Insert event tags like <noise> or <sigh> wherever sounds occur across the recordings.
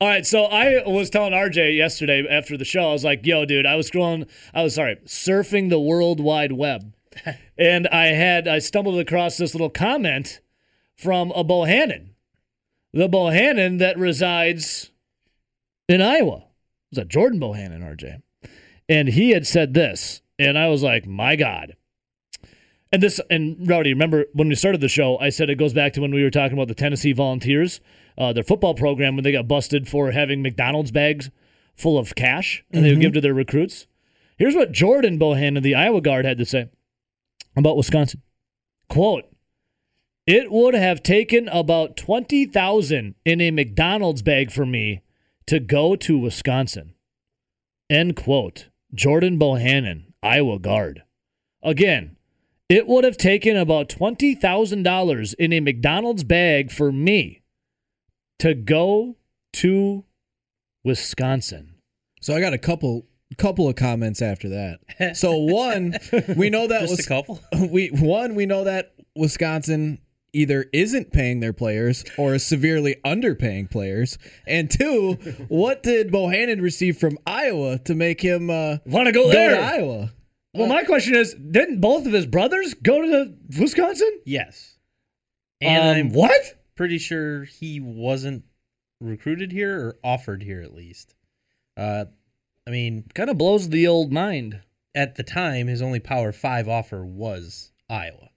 All right, so I was telling RJ yesterday after the show, I was like, "Yo, dude, I was scrolling, I was sorry, surfing the World Wide Web, <laughs> and I had I stumbled across this little comment from a Bohannon, the Bohannon that resides in Iowa. It was a Jordan Bohannon, RJ, and he had said this, and I was like, "My God." And this, and Rowdy, remember when we started the show, I said it goes back to when we were talking about the Tennessee Volunteers, uh, their football program, when they got busted for having McDonald's bags full of cash and they would give to their recruits. Here's what Jordan Bohannon, the Iowa guard, had to say about Wisconsin. Quote, it would have taken about 20,000 in a McDonald's bag for me to go to Wisconsin. End quote. Jordan Bohannon, Iowa guard. Again, it would have taken about $20,000 in a McDonald's bag for me to go to Wisconsin. So I got a couple couple of comments after that. <laughs> So one, we know that was a couple. <laughs> we one we know that Wisconsin either isn't paying their players or is severely underpaying players. And two, what did Bohannon receive from Iowa to make him uh, Want to go go there? to Iowa? Well, my question is, didn't both of his brothers go to Wisconsin? Yes. And Um, I'm what? pretty sure he wasn't recruited here or offered here at least. Uh, I mean, Kind of blows the old mind. at the time, his only Power Five offer was Iowa.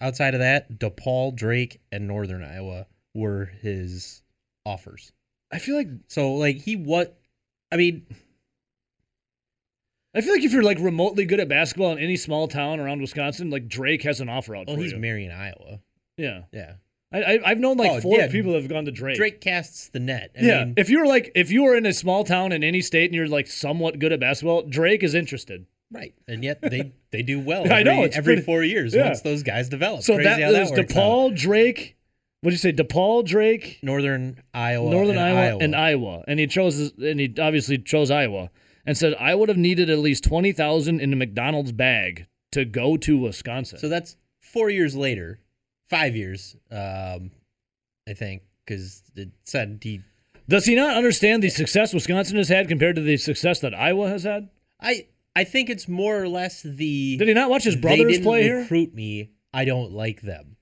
Outside of that, DePaul, Drake, and Northern Iowa were his offers. I feel like So, like, he what? I mean, I feel like if you're like remotely good at basketball in any small town around Wisconsin, like Drake has an offer out well, for he's you. marrying Iowa. yeah, Yeah, I, I I've known like Oh, four yeah. people that have gone to Drake. Drake casts the net. I yeah, mean, if you were like if you were in a small town in any state and you're like somewhat good at basketball, Drake is interested. right, and yet they they do well. <laughs> I Every, know, it's every pretty- four years yeah. once those guys develop. So Crazy that is works out. DePaul, Drake. What did you say? DePaul, Drake, Northern Iowa, Northern and Iowa, and Iowa, and he chose and he obviously chose Iowa and said I would have needed at least twenty thousand in a McDonald's bag to go to Wisconsin. So that's four years later, five years, um, I think, because it said he. Does he not understand the success Wisconsin has had compared to the success that Iowa has had? I I think it's more or less the. Did he not watch his they brothers didn't play here? recruit me. I don't like them.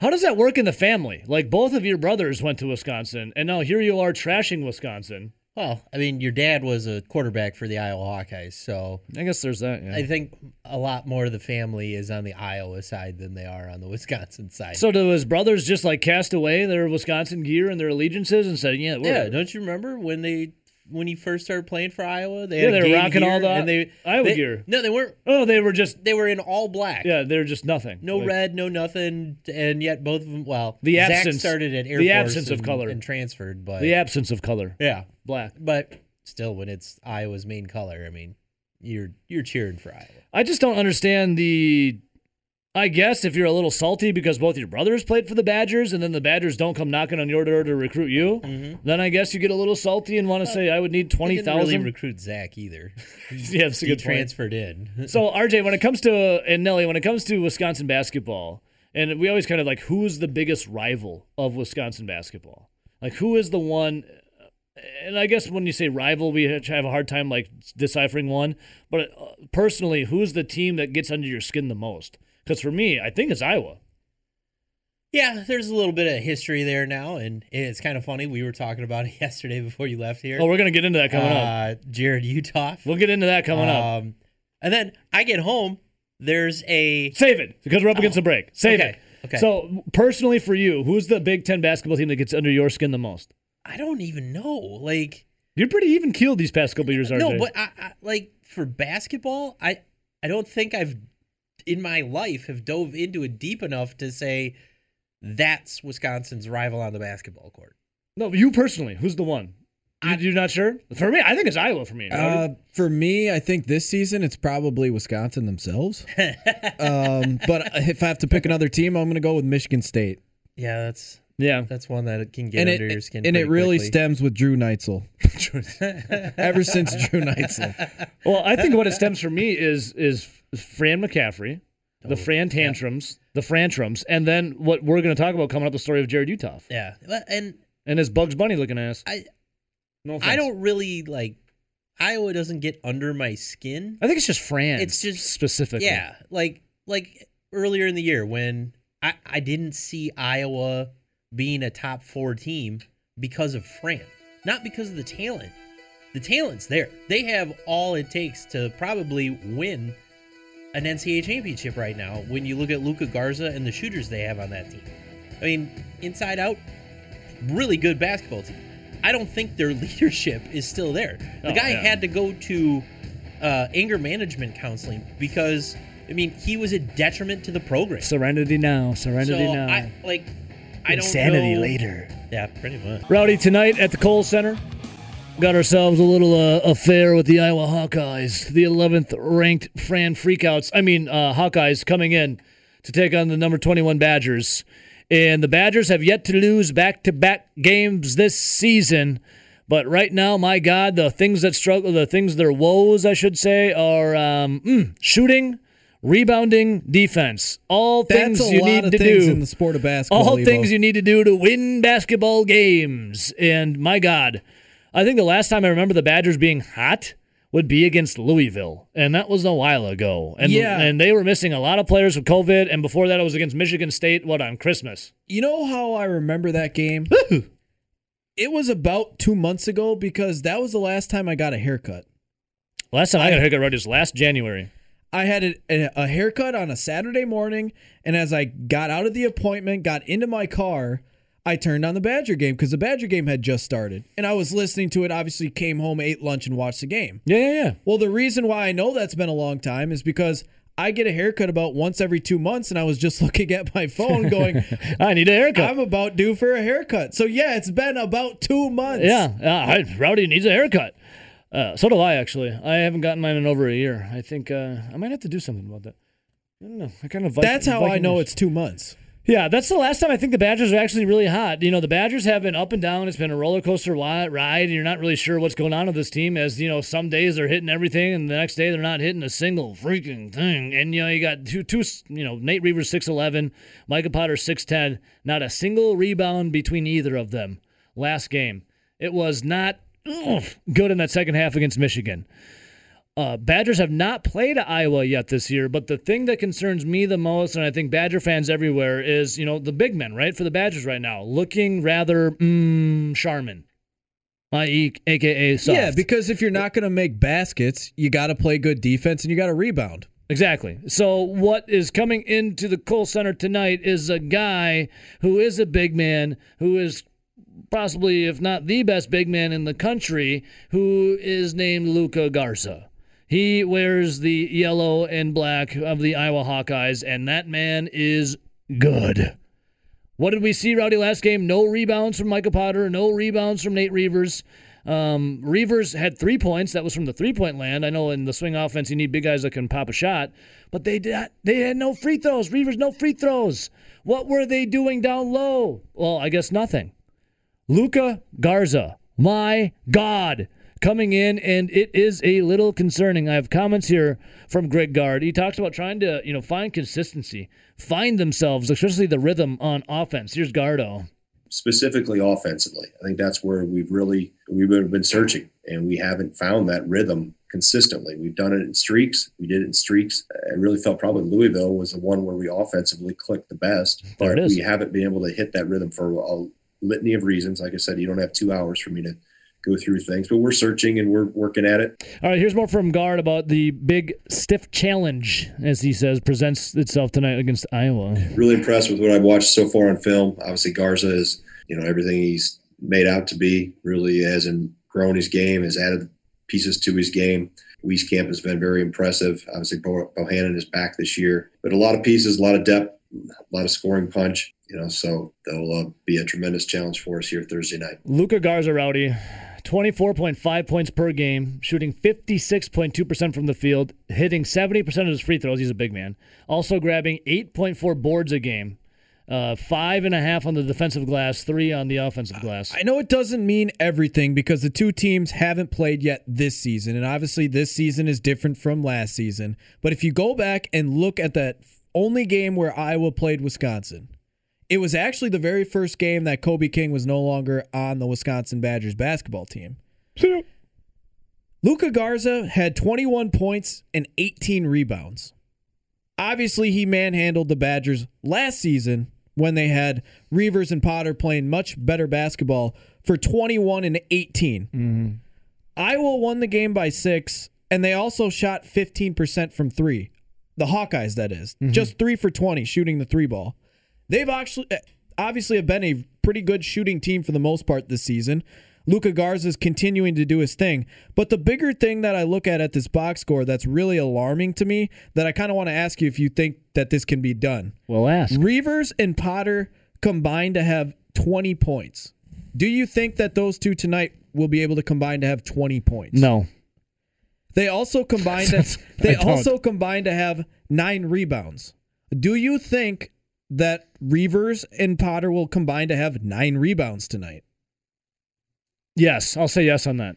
How does that work in the family? Like both of your brothers went to Wisconsin, and now here you are trashing Wisconsin. Well, I mean, your dad was a quarterback for the Iowa Hawkeyes, so I guess there's that. Yeah. I think a lot more of the family is on the Iowa side than they are on the <laughs> Wisconsin side. so do his brothers just like cast away their Wisconsin gear and their allegiances and said, "Yeah, yeah, don't you remember when they when he first started playing for Iowa? They Yeah, had they were rocking all the and they, Iowa they- gear. No, they weren't. oh, they were just They were in all black. yeah, they were just nothing. No Like, red, no nothing, and yet both of them. Well, The Zach absence- started at Air the Force absence of and- color. and transferred, but the absence of color, yeah, black. but still, when it's Iowa's main color, I mean, you're you're cheering for Iowa. I just don't understand the. I guess if you're a little salty because both your brothers played for the Badgers and then the Badgers don't come knocking on your door to recruit you, then I guess you get a little salty and want to say I would need twenty didn't really recruit Zach either. <laughs> yeah, that's a he good point. transferred in. <laughs> So RJ, when it comes to and Nelly, when it comes to Wisconsin basketball, and we always kind of like who is the biggest rival of Wisconsin basketball? Like who is the one? And I guess when you say rival, we have a hard time like deciphering one. But uh, personally, who's the team that gets under your skin the most? Because for me, I think it's Iowa. yeah, there's a little bit of history there now, and it's kind of funny. We were talking about it <laughs> yesterday before you left here. Oh, we're gonna get into that coming up. uh, Jarrod Uthoff. We'll get into that coming up. Um, and then I get home. There's a Save it because we're up against the break. Save okay, it. okay. So personally, for you, who's the Big Ten basketball team that gets under your skin the most? I don't even know. Like You're pretty even keeled these past couple years, RJ. no, but I, I like for basketball, I I don't think I've in my life have dove into it deep enough to say that's Wisconsin's rival on the basketball court. No, you personally, who's the one? You, you're not sure? For me, I think it's Iowa. For me, Uh, for me, I think this season it's probably Wisconsin themselves. <laughs> um, but if I have to pick another team, I'm going to go with Michigan State. yeah, that's yeah. that's one that can get and under it, your skin. and it really quickly. stems with Drew Neitzel. <laughs> Ever since Drew Neitzel. Well, I think what it stems for me is is Fran McCaffery, the Oh, Fran tantrums, the Frantrums, and then what we're going to talk about coming up the story of Jarrod Uthoff. Yeah, and and his Bugs Bunny looking ass. I No I don't really like Iowa doesn't get under my skin. I think it's just Fran. It's just- specifically. Yeah, like like earlier in the year when I I didn't see Iowa being a top 4 team because of Fran, not because of the talent. The talent's there. They have all it takes to probably win an NCAA championship right now when you look at Luka Garza and the shooters they have on that team. I mean, inside out, really good basketball team. I don't think their <laughs> leadership is still there. The Oh, guy yeah. had to go to uh, anger management counseling because, I mean, he was a detriment to the program. Serenity now. Serenity so now. I like, I don't Insanity later. Yeah, pretty much. Rowdy tonight at the Kohl Center. Got ourselves a little uh, affair with the Iowa Hawkeyes, the 11th ranked Fran Freakouts. I mean, uh, Hawkeyes coming in to take on the number 21 Badgers. And the Badgers have yet to lose back to back games this season. But right now, my God, the things that struggle, the things, their woes, I should say, are um, mm, shooting, rebounding, defense. All things you need to do in the sport of basketball. all Evo. things you need to do to win basketball games. And my God, I think the last time I remember the Badgers being hot would be against Louisville, and that was a while ago. And Yeah. and they were missing a lot of players with COVID. And before that, it was against Michigan State. What on Christmas? You know how I remember that game? <laughs> it was about two months ago because that was the last time I got a haircut. Last time I got a haircut right was last January. I had a, a haircut on a Saturday morning, and as I got out of the appointment, got into my car, I turned on the Badger game because the Badger game had just started. And I was listening to it, obviously, came home, ate lunch, and watched the game. Yeah, yeah, yeah. Well, the reason why I know that's been a long time is because I get a haircut about once every two months, and I was just <laughs> looking at my phone going, <laughs> I need a haircut. I'm about due for a haircut. So, yeah, it's been about two months. yeah. I, Rowdy needs a haircut. Uh, so do I actually. I haven't gotten mine in over a year. I think uh, I might have to do something about that. I don't know. I kind of That's how I know it's two months. Yeah, that's the last time I think the Badgers are actually really hot. You know, the Badgers have been up and down. It's been a roller coaster ride. You're not really sure what's going on with this team. As you know, some days they're hitting everything, and the next day they're not hitting a single freaking thing. And you know, you got two, two. You know, Nate Reuvers six eleven, Micah Potter six ten. Not a single rebound between either of them. Last game, it was not ugh, good in that second half against Michigan. Uh, Badgers have not played Iowa yet this year, but the thing that concerns me the most, and I think Badger fans everywhere, is you know the big men, right, for the Badgers right now, looking rather mm, Charmin, i.e., aka soft. Yeah, because if you're not going to make baskets, you got to play good defense and you got to rebound. Exactly. So what is coming into the Kohl Center tonight is a guy who is a big man, who is possibly, if not the best big man in the country, who is named Luka Garza. He wears the yellow and black of the Iowa Hawkeyes, and that man is good. What did we see, Rowdy, last game? No rebounds from Micah Potter, no rebounds from Nate Reuvers. Um, Reuvers had three points. That was from the three point land. I know in the swing offense you need big guys that can pop a shot, but they did they had no free throws. Reuvers no free throws. What were they doing down low? Well, I guess nothing. Luka Garza, my God, coming in, and it is a little concerning. I have comments here from Greg Gard. He talks about trying to, you know, find consistency, find themselves, especially the rhythm on offense. Here's Gardo. specifically offensively. I think that's where we've really we've been searching, and we haven't found that rhythm consistently. We've done it in streaks. We did it in streaks. I really felt probably Louisville was the one where we offensively clicked the best, There but we haven't been able to hit that rhythm for a litany of reasons. Like I said, you don't have two hours for me to go through things, but we're searching and we're working at it. All right, here's more from Gard about the big stiff challenge, as he says, presents itself tonight against Iowa. really impressed with what I've watched so far on film. Obviously, Garza is, you know, everything he's made out to be. Really hasn't grown his game, has added pieces to his game. Wieskamp has been very impressive. Obviously, Bo- Bohannon is back this year, but a lot of pieces, a lot of depth, a lot of scoring punch. You know, so they'll uh, be a tremendous challenge for us here Thursday night. Luka Garza Rowdy, 24.5 points per game, shooting 56.2% from the field, hitting 70% of his free throws. He's a big man. Also grabbing 8.4 boards a game, uh, five and a half on the defensive glass, three on the offensive glass. I know it doesn't mean everything because the two teams haven't played yet this season. And obviously, this season is different from last season. But if you go back and look at that only game where Iowa played Wisconsin, it was actually the very first game that Kobe King was no longer on the Wisconsin Badgers basketball team. Luka Garza had 21 points and 18 rebounds. Obviously, he manhandled the Badgers last season when they had Reuvers and Potter playing much better basketball for 21 and 18. Mm-hmm. Iowa won the game by six, and they also shot 15% from three. The Hawkeyes, that is. Mm-hmm. Just three for 20 shooting the three ball. They've actually eh, obviously have been a pretty good shooting team for the most part this season. Luka Garza is continuing to do his thing. But the bigger thing that I look at at this box score that's really alarming to me that I kind of want to ask you if you think that this can be done. Well, ask. Reuvers and Potter combined to have 20 points. Do you think that those two tonight will be able to combine to have 20 points? No. They also combined to, <laughs> they also combined to have 9 rebounds. Do you think that Reuvers and Potter will combine to have 9 rebounds tonight? Yes, I'll say yes on that.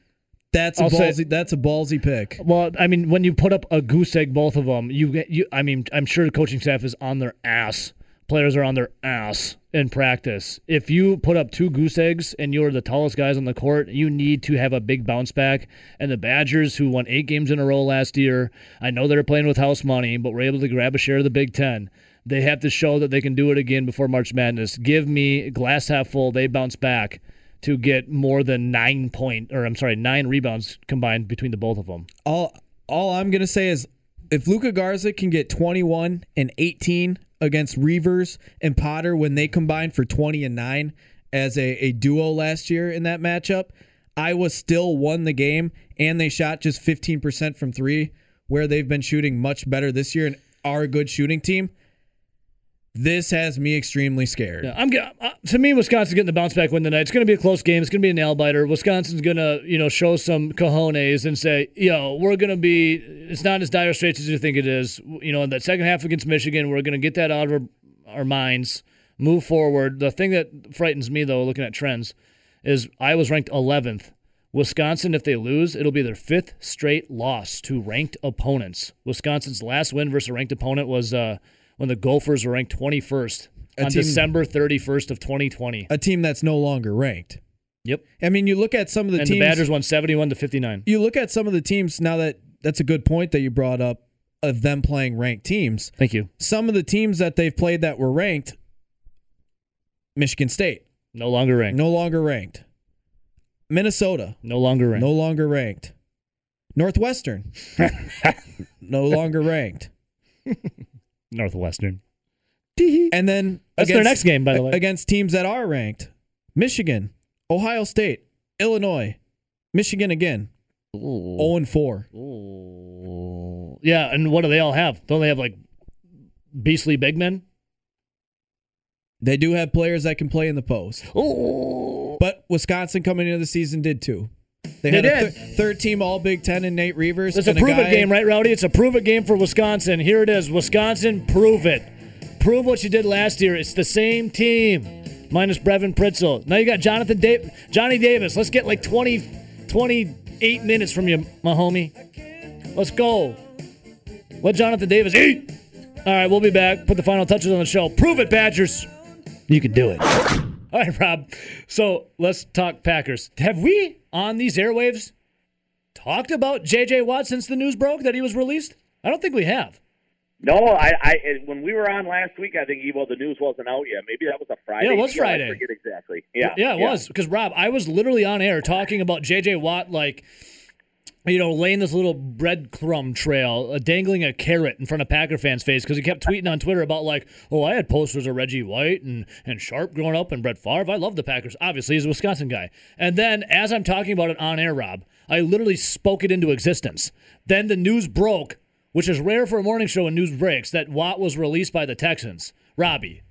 That's a I'll say- ballsy that's a ballsy pick. Well, I mean, when you put up a goose egg, both of them, you get you. I mean, I'm sure the coaching staff is on their ass. Players are on their ass in practice. If you put up two goose eggs and you're the tallest guys on the court, you need to have a big bounce back. And the Badgers, who won eight games in a row last year, I know they're playing with house money, but were able to grab a share of the Big Ten. They have to show that they can do it again before March Madness. Give me glass half full. They bounce back to get more than nine point, or I'm sorry, nine rebounds combined between the both of them. all all I'm gonna say is if Luka Garza can get 21 and 18 against Reuvers and Potter when they combined for 20 and 9 as a, a duo last year in that matchup, Iowa still won the game and they shot just 15% from three, where they've been shooting much better this year and are a good shooting team. This has me extremely scared. Yeah, I'm uh, to me, Wisconsin's getting the bounce back win tonight. It's going to be a close game. It's going to be a nail biter. Wisconsin's going to, you know, show some cojones and say, "Yo, we're going to be. It's not as dire straits as you think it is." You know, in that second half against Michigan, we're going to get that out of our, our minds, move forward. The thing that frightens me, though, looking at trends, is Iowa's ranked 11th. Wisconsin, if they lose, it'll be their fifth straight loss to ranked opponents. Wisconsin's last win versus a ranked opponent was uh, when the Gophers were ranked 21st A on team- December 31st of 2020. A team that's no longer ranked. Yep. I mean, you look at some of the and teams. the Badgers won 71 to 59. you look at some of the teams now that that's a good point that you brought up of them playing ranked teams. Thank you. Some of the teams that they've played that were ranked, Michigan State, No longer ranked. no longer ranked. Minnesota, No longer ranked. no longer ranked. Northwestern, <laughs> no longer ranked. <laughs> Northwestern. And then That's their next game, by the way. against teams that are ranked: Michigan, Ohio State, Illinois, Michigan again, Ooh. zero and four. Ooh. Yeah, and what do they all have? Don't they have like beastly big men? They do have players that can play in the post. Ooh. But Wisconsin coming into the season did too. They They had a did. thir- third team All Big Ten and Nate Reuvers. It's a prove guy- it game, right, Rowdy? It's a prove it game for Wisconsin. Here it is. Wisconsin, prove it. Prove what you did last year. It's the same team, minus Brevin Pritzl. Now you got Jonathan da- Johnny Davis. Let's get like 20, 28 minutes from you, my homie. Let's go. Let Jonathan Davis eat. All right, we'll be back. Put the final touches on the show. Prove it, Badgers. You can do it. All right, Rob. So let's talk Packers. Have we on these airwaves talked about J.J. Watt since the news broke that he was released? I don't think we have. No, I, I when we were on last week, I think Evo the news wasn't out yet. Maybe that was a Friday. Yeah, it was show. I Friday. forget exactly. Yeah, yeah, it was because Rob, I was literally on air talking about J.J. Watt, like you know, laying this little breadcrumb trail, uh, dangling a carrot in front of Packer fans' face because he kept tweeting on Twitter about like, oh, I had posters of Reggie White and and Sharpe growing up and Brett Favre. I love the Packers. Obviously, he's a Wisconsin guy. And then as I'm talking about it on air, Rob, I literally spoke it into existence. Then the news broke, which is rare for a morning show when news breaks, that Watt was released by the Texans. Robbie,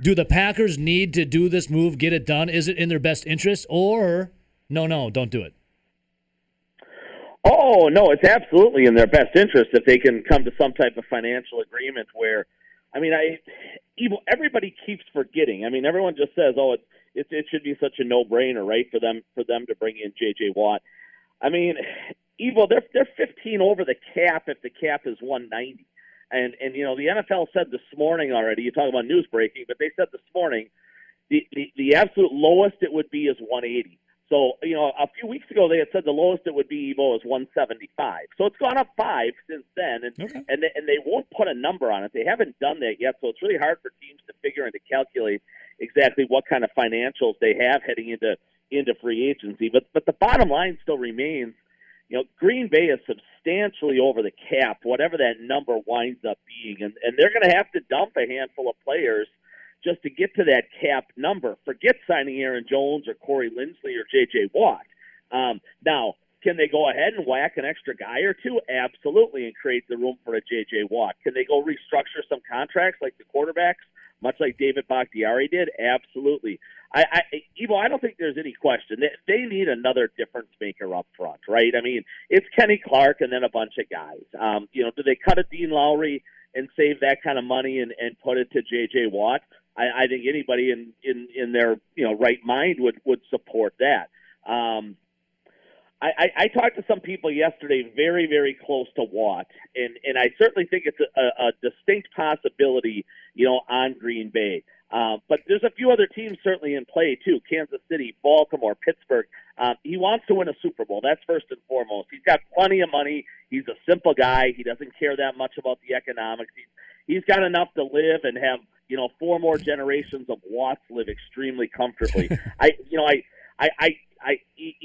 do the Packers need to do this move, get it done? Is it in their best interest, or no, no, don't do it? Oh no, it's absolutely in their best interest if they can come to some type of financial agreement where, I mean, I, evil. everybody keeps forgetting. I mean, everyone just says, oh, it it, it should be such a no brainer, right, for them for them to bring in J.J. Watt. I mean, evil. they're they're 15 over the cap if the cap is 190. And and you know the NFL said this morning already. You talk about news breaking, but they said this morning the, the the absolute lowest it would be is 180. So you know a few weeks ago they had said the lowest it would be Evo is 175. So it's gone up five since then, and Okay. and they, and they won't put a number on it. They haven't done that yet, so it's really hard for teams to figure and to calculate exactly what kind of financials they have heading into into free agency. But but the bottom line still remains, you know, Green Bay is substantially over the cap, whatever that number winds up being, and and they're going to have to dump a handful of players just to get to that cap number. Forget signing Aaron Jones or Corey Linsley or J.J. Watt. Um, now, can they go ahead and whack an extra guy or two? Absolutely, and create the room for a J.J. Watt. Can they go restructure some contracts like the quarterbacks, much like David Bakhtiari did? Absolutely. I, I Evo, I don't think there's any question. They, they need another difference maker up front, right? I mean, it's Kenny Clark and then a bunch of guys. Um, you know, do they cut a Dean Lowry and save that kind of money and, and put it to J.J. Watt? I, I think anybody in, in, in their you know right mind would, would support that. Um, I, I, I talked to some people yesterday, very very close to Watt, and and I certainly think it's a, a, distinct possibility, you know, on Green Bay. Uh, but there's a few other teams certainly in play too: Kansas City, Baltimore, Pittsburgh. Um, he wants to win a Super Bowl. That's first and foremost. He's got plenty of money. He's a simple guy. He doesn't care that much about the economics. He's he's got enough to live and have you know four more generations of Watts live extremely comfortably. <laughs> I you know I I I, I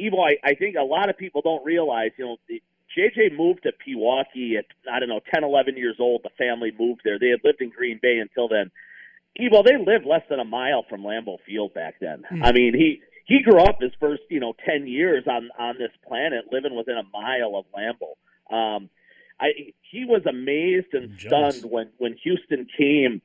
Evo I, I think a lot of people don't realize you know. The, JJ moved to Pewaukee at I don't know 10 11 years old the family moved there they had lived in Green Bay until then Evo, they lived less than a mile from Lambeau Field back then. Hmm. I mean, he he grew up his first, you know, ten years on on this planet, living within a mile of Lambeau. Um, I he was amazed and stunned when when Houston came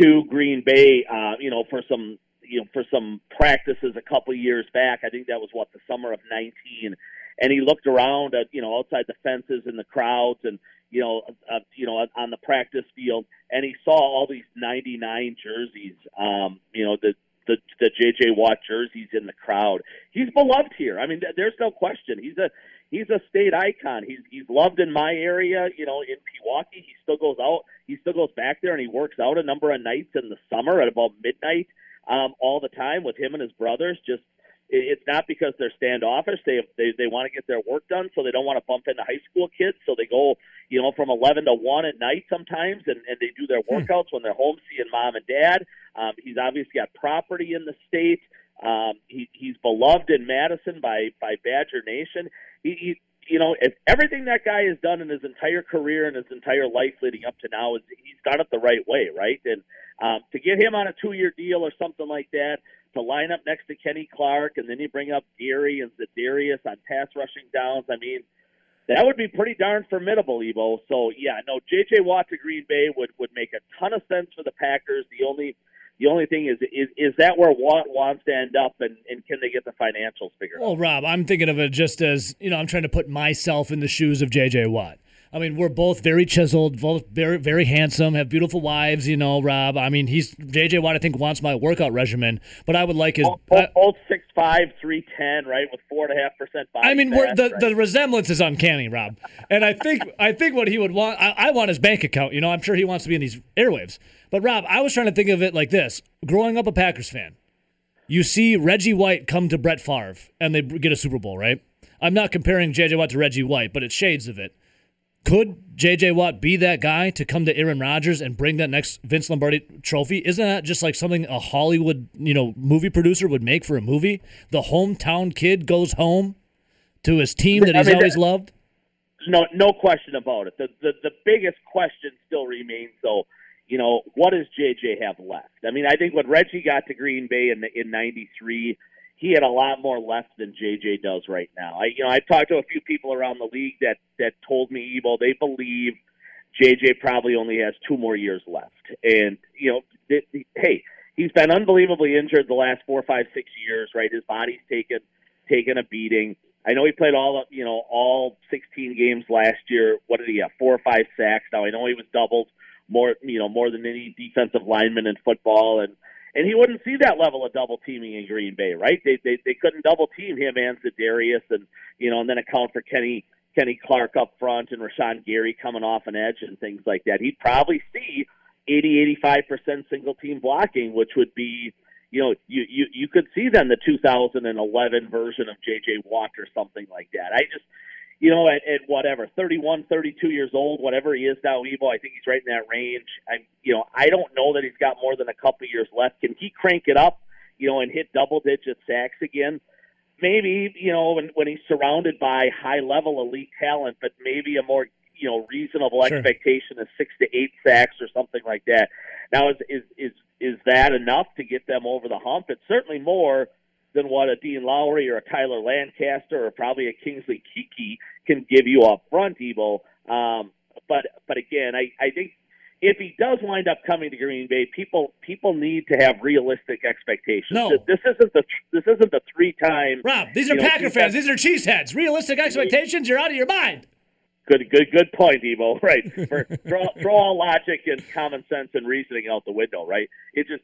to Green Bay, uh, you know, for some you know for some practices a couple years back. I think that was what the summer of nineteen, and he looked around at you know outside the fences and the crowds and you know uh, you know on the practice field, and he saw all these ninety nine jerseys, um, you know the. The, the JJ Watt jerseys in the crowd. He's beloved here. I mean, th- there's no question. He's a he's a state icon. He's he's loved in my area. You know, in Pewaukee, he still goes out. He still goes back there and he works out a number of nights in the summer at about midnight um, all the time with him and his brothers. Just it's not because they're standoffish. They they they want to get their work done, so they don't want to bump into high school kids. So they go, you know, from eleven to one at night sometimes, and and they do their workouts when they're home seeing mom and dad. Um, he's obviously got property in the state. Um, he, he's beloved in Madison by by Badger Nation. He, he you know, if everything that guy has done in his entire career and his entire life leading up to now is he's done it the right way, right? And um, to get him on a two-year deal or something like that, to line up next to Kenny Clark, and then you bring up Gary and Za'Darius on pass rushing downs. I mean, that would be pretty darn formidable, Evo. So yeah, no, J.J. Watt to Green Bay would would make a ton of sense for the Packers. The only the only thing is is is that where Watt wants to end up, and and can they get the financials figured out? Well, Rob, I'm thinking of it just as you know. I'm trying to put myself in the shoes of J.J. Watt. I mean, we're both very chiseled, both very, very handsome, have beautiful wives. You know, Rob. I mean, he's J.J. Watt. I think wants my workout regimen, but I would like his. Both, both, both six five, three ten, right, with four and a half percent body I mean, we're, fat, the right? the resemblance is uncanny, Rob. And I think I think what he would want, I, I want his bank account. You know, I'm sure he wants to be in these airwaves. But Rob, I was trying to think of it like this: growing up a Packers fan, you see Reggie White come to Brett Favre, and they get a Super Bowl, right? I'm not comparing J.J. Watt to Reggie White, but it's shades of it. Could J.J. Watt be that guy to come to Aaron Rodgers and bring that next Vince Lombardi trophy? Isn't that just like something a Hollywood, you know, movie producer would make for a movie? The hometown kid goes home to his team that I he's mean, always loved. no no question about it. The, the the biggest question still remains though, you know, what does JJ have left? I mean, I think when Reggie got to Green Bay in in '93, he had a lot more left than JJ does right now. I you know I've talked to a few people around the league that that told me, Evo, they believe JJ probably only has two more years left, and you know, th- th- hey, he's been unbelievably injured the last four, five, six years. Right, his body's taken taken a beating. I know he played all you know all 16 games last year. What did he have? Four or five sacks. Now I know he was doubled more you know more than any defensive lineman in football, and and he wouldn't see that level of double teaming in Green Bay, right? They they they couldn't double team him and Za'Darius, and you know and then account for Kenny Kenny Clark up front and Rashan Gary coming off an edge and things like that. He'd probably see 80, 85% single team blocking, which would be, you know, you, you, you could see then the 2011 version of JJ Watt or something like that. I just, you know, at, at whatever, 31, 32 years old, whatever he is now, Evo, I think he's right in that range. I, you know, I don't know that he's got more than a couple years left. Can he crank it up, you know, and hit double digit sacks again? Maybe, you know, when, when he's surrounded by high level elite talent, but maybe a more, you know, reasonable Sure. expectation of six to eight sacks or something like that. Now, is, is, is, is that enough to get them over the hump? It's certainly more than what a Dean Lowry or a Tyler Lancaster or probably a Kingsley Keke can give you up front, Evo. Um, but but again, I, I think if he does wind up coming to Green Bay, people people need to have realistic expectations. No. This, isn't the this isn't the three time Rob, these are You know, Packer fans. These are cheeseheads. Realistic expectations. You're out of your mind. Good, good, good point, Evo. <laughs> Right, For, throw, throw all logic and common sense and reasoning out the window. Right, it just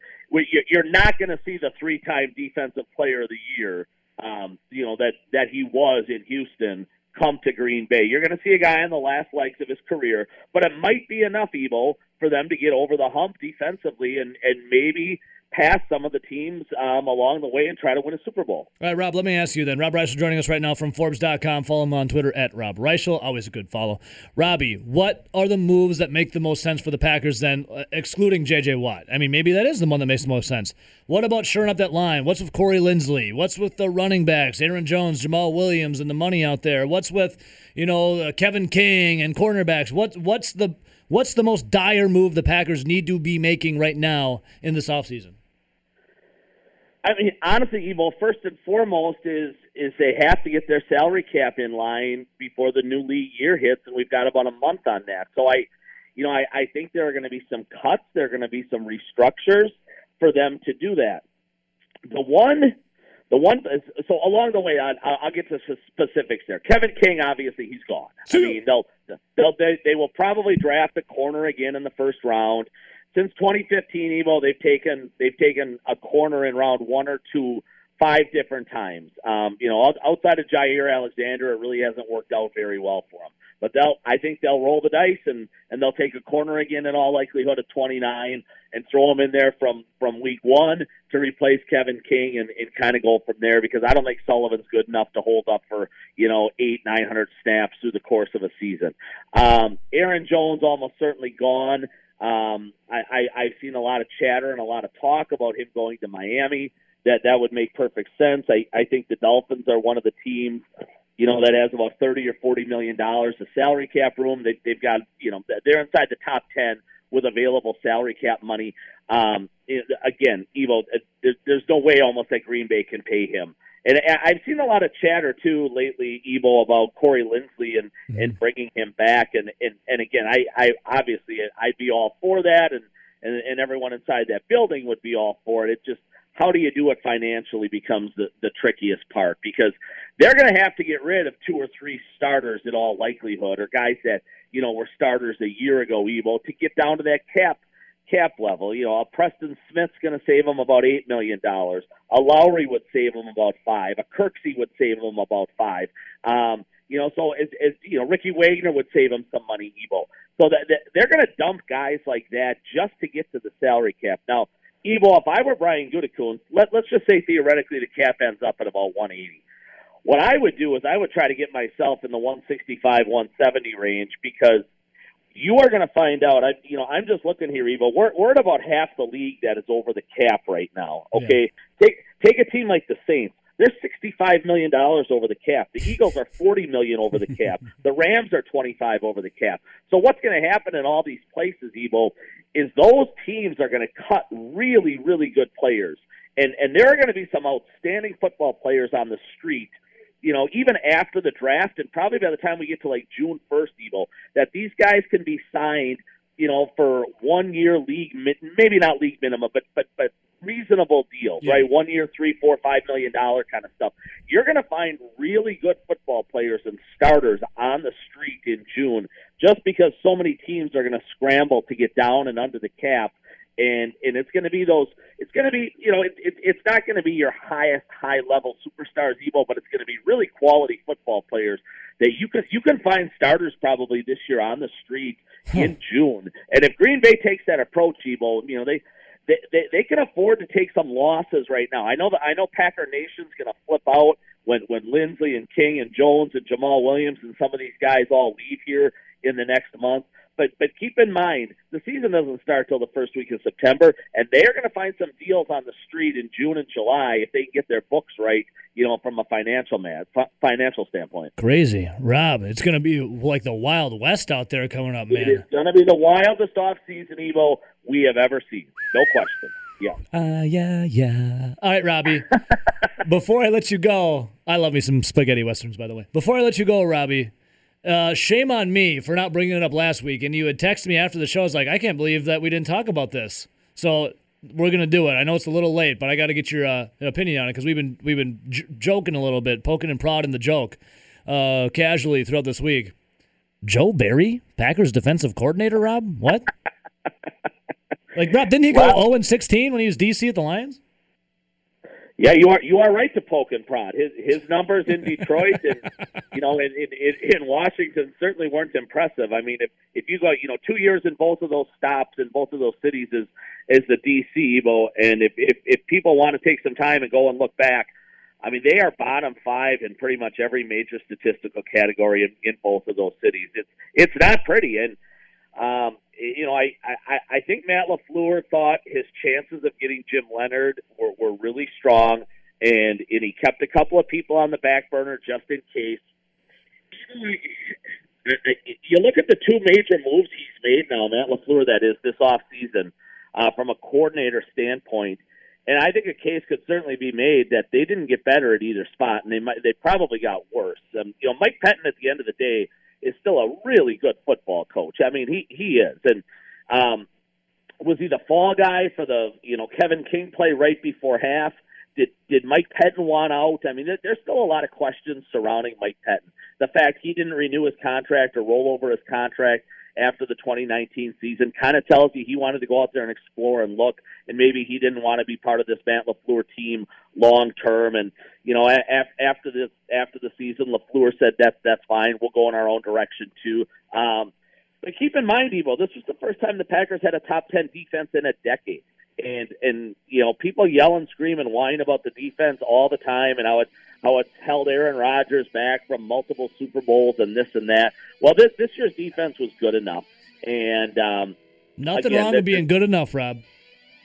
you're not going to see the three-time defensive player of the year. Um, you know that that he was in Houston come to Green Bay. You're going to see a guy on the last legs of his career, but it might be enough, Evo, for them to get over the hump defensively and and maybe pass some of the teams um, along the way and try to win a Super Bowl. All right, Rob, let me ask you then. Rob Reischel joining us right now from Forbes.com. Follow him on Twitter at Rob Reischel. Always a good follow. Robbie, what are the moves that make the most sense for the Packers then, uh, excluding J.J. Watt? I mean, maybe that is the one that makes the most sense. What about shoring up that line? What's with Corey Linsley? What's with the running backs, Aaron Jones, Jamaal Williams, and the money out there? What's with, you know, uh, Kevin King and cornerbacks? What, what's the What's the most dire move the Packers need to be making right now in this offseason? I mean, honestly, Evo, first and foremost is is they have to get their salary cap in line before the new league year hits, and we've got about a month on that. So I, you know, I, I think there are going to be some cuts. There are going to be some restructures for them to do that. The one, the one. So along the way, I'll I'll get to specifics there. Kevin King, obviously, he's gone. I mean, they'll they'll they, they will probably draft a corner again in the first round since 2015 Evo, they've taken they've taken a corner in round one or two five different times. Um, you know, outside of Jaire Alexander, it really hasn't worked out very well for them. But they'll I think they'll roll the dice and and they'll take a corner again in all likelihood at 29 and throw him in there from from week one to replace Kevin King and, and kind of go from there because I don't think Sullivan's good enough to hold up for you know eight nine hundred snaps through the course of a season. Um, Aaron Jones almost certainly gone. Um, I, I, I've seen a lot of chatter and a lot of talk about him going to Miami. That that would make perfect sense. I, I think the Dolphins are one of the teams, you know, that has about thirty or forty million dollars of salary cap room. They, they've got, you know, they're inside the top ten with available salary cap money. Um, again, Evo, uh, there, there's no way almost that Green Bay can pay him. And I- I've seen a lot of chatter too lately, Evo, about Corey Linsley and hmm. and bringing him back. And and and again, I I obviously I'd be all for that, and and and everyone inside that building would be all for it. It just how do you do it financially becomes the the trickiest part because they're going to have to get rid of two or three starters in all likelihood, or guys that you know were starters a year ago, Evo, to get down to that cap cap level. You know, a Preston Smith's going to save them about eight million dollars. A Lowry would save them about five. A Kirksey would save them about five. Um, you know, so as, as you know, Ricky Wagner would save them some money, Evo. So that, that they're going to dump guys like that just to get to the salary cap. Now, Evo, if I were Brian Gutekunst, let let's just say theoretically the cap ends up at about 180. What I would do is I would try to get myself in the 165, 170 range because you are going to find out. I, you know, I'm just looking here, Evo. We're we're at about half the league that is over the cap right now. Okay, take take a team like the Saints. They're 65 million dollars over the cap. The Eagles are 40 million over the cap. <laughs> The Rams are 25 over the cap. So what's going to happen in all these places, Evo, is those teams are going to cut really, really good players, and and there are going to be some outstanding football players on the street you know, even after the draft, and probably by the time we get to like June first, Evo, that these guys can be signed, you know, for one year league, maybe not league minimum, but but but reasonable deals, Yeah. right? One year, three, four, five million dollar kind of stuff. You're going to find really good football players and starters on the street in June, just because so many teams are going to scramble to get down and under the cap and and it's going to be those. It's going to be you know it, it, it's not going to be your highest high level superstars Evo, but it's going to be really quality football players that you can you can find starters probably this year on the street hmm. in June. And if Green Bay takes that approach, Evo, you know they. They, they, they can afford to take some losses right now. I know that I know Packer Nation's going to flip out when when Linsley and King and Jones and Jamaal Williams and some of these guys all leave here in the next month. But but keep in mind the season doesn't start till the first week of September, and they are going to find some deals on the street in June and July if they can get their books right. You know, from a financial man financial standpoint. Crazy, Rob. It's going to be like the Wild West out there coming up, man. It is going to be the wildest off season Evo we have ever seen, no question. Yeah. Uh, yeah, yeah. All right, Robbie. <laughs> before I let you go, I love me some spaghetti westerns, by the way. Before I let you go, Robbie, uh, shame on me for not bringing it up last week. And you had texted me after the show. I was like, I can't believe that we didn't talk about this. So we're gonna do it. I know it's a little late, but I got to get your uh, opinion on it because we've been we've been j- joking a little bit, poking and prodding the joke uh, casually throughout this week. Joe Barry, Packers defensive coordinator. Rob, what? like Rob, didn't he go Well- 0 and 16 when he was DC at the Lions? Yeah, you are you are right to poke and prod. His his numbers in Detroit and <laughs> you know in, in in in Washington certainly weren't impressive. I mean, if if you go you know two years in both of those stops in both of those cities is is the DC Evo, and if if if people want to take some time and go and look back, I mean they are bottom five in pretty much every major statistical category in, in both of those cities. It's it's not pretty, and um, you know, I, I, I think Matt LaFleur thought his chances of getting Jim Leonhard were, were really strong, and, and he kept a couple of people on the back burner just in case. You look at the two major moves he's made now, Matt LaFleur, that is, this offseason, uh, from a coordinator standpoint. And I think a case could certainly be made that they didn't get better at either spot, and they might they probably got worse. Um, you know, Mike Pettine at the end of the day is still a really good football coach. I mean, he he is, and um, was he the fall guy for the you know Kevin King play right before half? Did did Mike Pettine want out? I mean, there, there's still a lot of questions surrounding Mike Pettine. The fact he didn't renew his contract or roll over his contract after the 2019 season kind of tells you he wanted to go out there and explore and look, and maybe he didn't want to be part of this Matt LaFleur team long term. And you know, af- after this after the season, LaFleur said that's that's fine. We'll go in our own direction too. Um, but keep in mind, Evo, this was the first time the Packers had a top 10 defense in a decade. And and you know people yell and scream and whine about the defense all the time and how it how it's held Aaron Rodgers back from multiple Super Bowls and this and that. Well, this this year's defense was good enough, and um, Nothing Again, wrong with being good enough, Rob.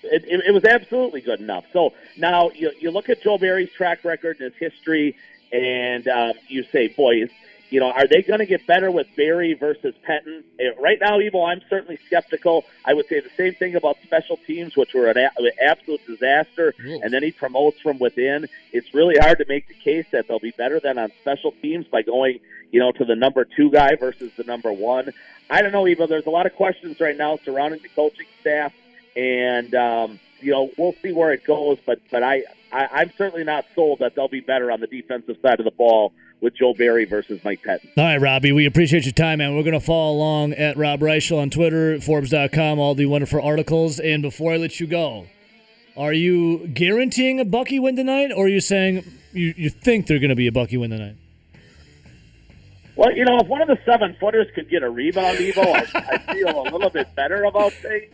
it, it, it was absolutely good enough. So now you, you look at Joe Barry's track record and his history, and um, you say, boy, is, you know, are they going to get better with Barry versus Pettine? Eh, Right now, Evo, I'm certainly skeptical. I would say the same thing about special teams, which were an, a- an absolute disaster, and then he promotes from within. It's really hard to make the case that they'll be better than on special teams by going, you know, to the number two guy versus the number one. I don't know, Evo. There's a lot of questions right now surrounding the coaching staff and um, you know we'll see where it goes. But but I, I I'm certainly not sold that they'll be better on the defensive side of the ball with Joe Barry versus Mike Pettine. All right, Robbie, we appreciate your time, man. We're going to follow along at Rob Reischel on Twitter, Forbes.com, all the wonderful articles. And before I let you go, are you guaranteeing a Bucky win tonight, or are you saying you, you think they're going to be a Bucky win tonight? Well, you know, if one of the seven footers could get a rebound, Evo, I, I feel a little bit better about things.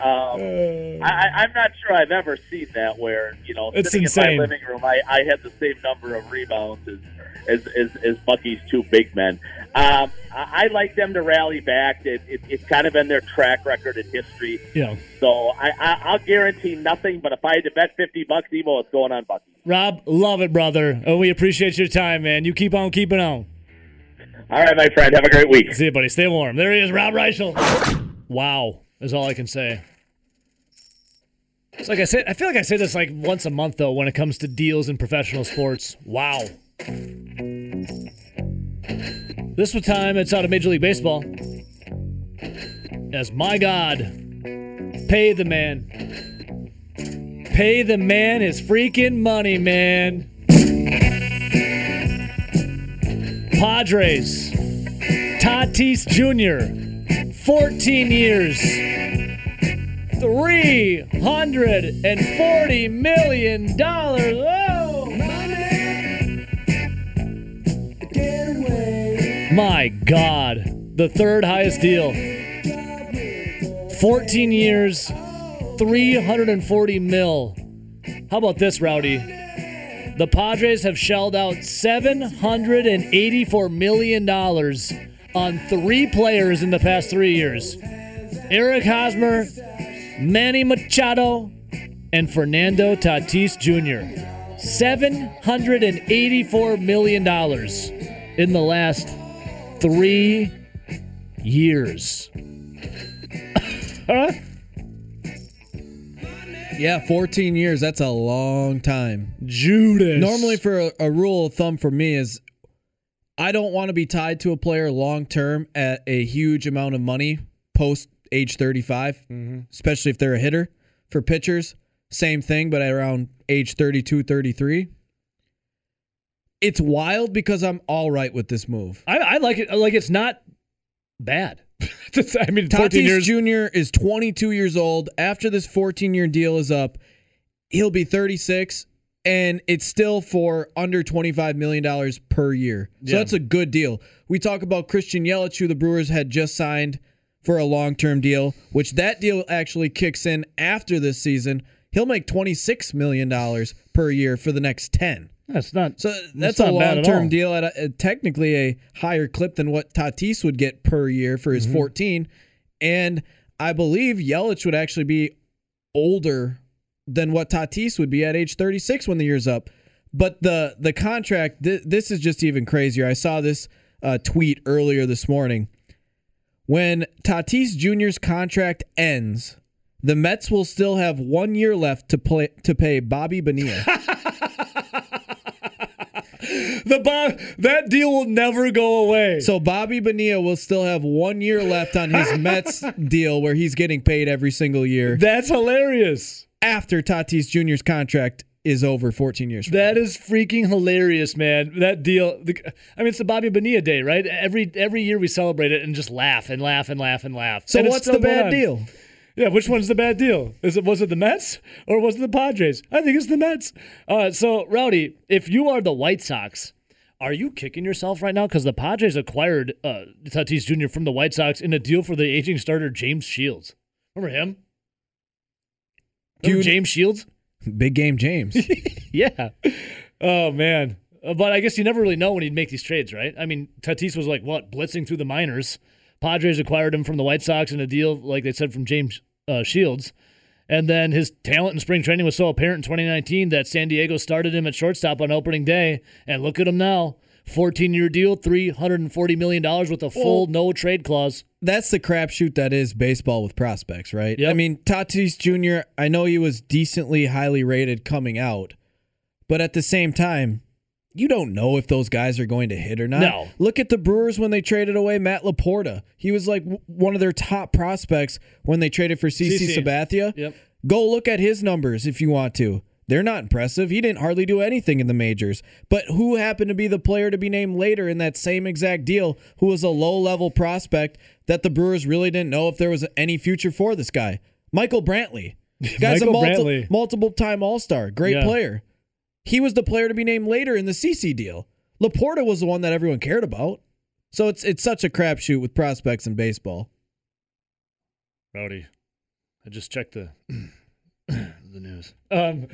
Um, I, I- I'm not sure I've ever seen that where you know sitting insane. in my living room, I, I had the same number of rebounds as as, as, as Bucky's two big men. Um, I, I like them to rally back. It, it, it's kind of been their track record in history. Know, So I, I, I'll guarantee nothing. But if I had to bet fifty bucks, Evo, it's going on Bucky. Rob, love it, brother. Oh, we appreciate your time, man. You keep on keeping on. All right, my friend. Have a great week. See you, buddy. Stay warm. There he is, Rob Reischel. Wow, is all I can say. It's like I say. I feel like I say this like once a month though when it comes to deals in professional sports. Wow. This was time it's out of Major League Baseball. As my God, pay the man. Pay the man his freaking money, man. Padres. Tatis Jr. 14 years. $340 million. Oh! My God. The third highest deal. 14 years, 340 mil. How about this, Rowdy? The Padres have shelled out $784 million on three players in the past three years Eric Hosmer, Manny Machado, and Fernando Tatis Jr. $784 million in the last three years. Yeah, 14 years. That's a long time. Judas. Normally, for a, a rule of thumb for me is I don't want to be tied to a player long term at a huge amount of money post age 35, mm-hmm. especially if they're a hitter. For pitchers, same thing, but at around age 32, 33. It's wild because I'm all right with this move. I, I like it. Like it's not bad. <laughs> I mean, Tatis years. Jr. is 22 years old. After this 14 year deal is up, he'll be 36, and it's still for under $25 million per year. So Yeah. that's a good deal. We talk about Christian Yelich, who the Brewers had just signed for a long term deal, which that deal actually kicks in after this season. He'll make $26 million per year for the next 10. That's not. So that's, not a long term deal at a, at technically a higher clip than what Tatis would get per year for his Mm-hmm. 14. And I believe Yelich would actually be older than what Tatis would be at age 36 when the year's up. But the the contract, th- this is just even crazier. I saw this uh, tweet earlier this morning. When Tatis Jr.'s contract ends, the Mets will still have one year left to play to pay Bobby Bonilla. <laughs> the Bob, that deal will never go away. So Bobby Bonilla will still have one year left on his <laughs> Mets deal where he's getting paid every single year that's hilarious. after Tatis Jr.'s contract is over 14 years. From That is freaking hilarious, man. That deal. The, I mean, it's the Bobby Bonilla Day, right? Every every year we celebrate it and just laugh and laugh and laugh and laugh. so And what's the bad deal? Yeah, which one's the bad deal? Is it was it the Mets or was it the Padres? I think it's the Mets. Uh, so Rowdy, if you are the White Sox, are you kicking yourself right now because the Padres acquired uh, Tatis Jr. from the White Sox in a deal for the aging starter James Shields? Remember him? Remember Dude. James Shields? Big game James. <laughs> Yeah. Oh man. Uh, But I guess you never really know when he'd make these trades, right? I mean, Tatis was like what blitzing through the minors. Padres acquired him from the White Sox in a deal, like they said, from James uh, Shields. And then his talent in spring training was so apparent in 2019 that San Diego started him at shortstop on opening day. And look at him now 14 year deal, $340 million with a full no trade clause. That's the crapshoot that is baseball with prospects, right? Yep. I mean, Tatis Jr., I know he was decently highly rated coming out, but at the same time, you don't know if those guys are going to hit or not. No. Look at the Brewers when they traded away Matt LaPorta. He was like w- one of their top prospects when they traded for CC. Sabathia. Yep. Go look at his numbers if you want to. They're not impressive. He didn't hardly do anything in the majors. But who happened to be the player to be named later in that same exact deal who was a low level prospect that the Brewers really didn't know if there was any future for this guy? Michael Brantley. <laughs> Guy's Michael a multi- Brantley. multiple time All Star. Great Yeah. player. He was the player to be named later in the CC deal. LaPorta was the one that everyone cared about. So it's it's such a crapshoot with prospects in baseball. Rowdy, I just checked the <clears throat> the news. Um,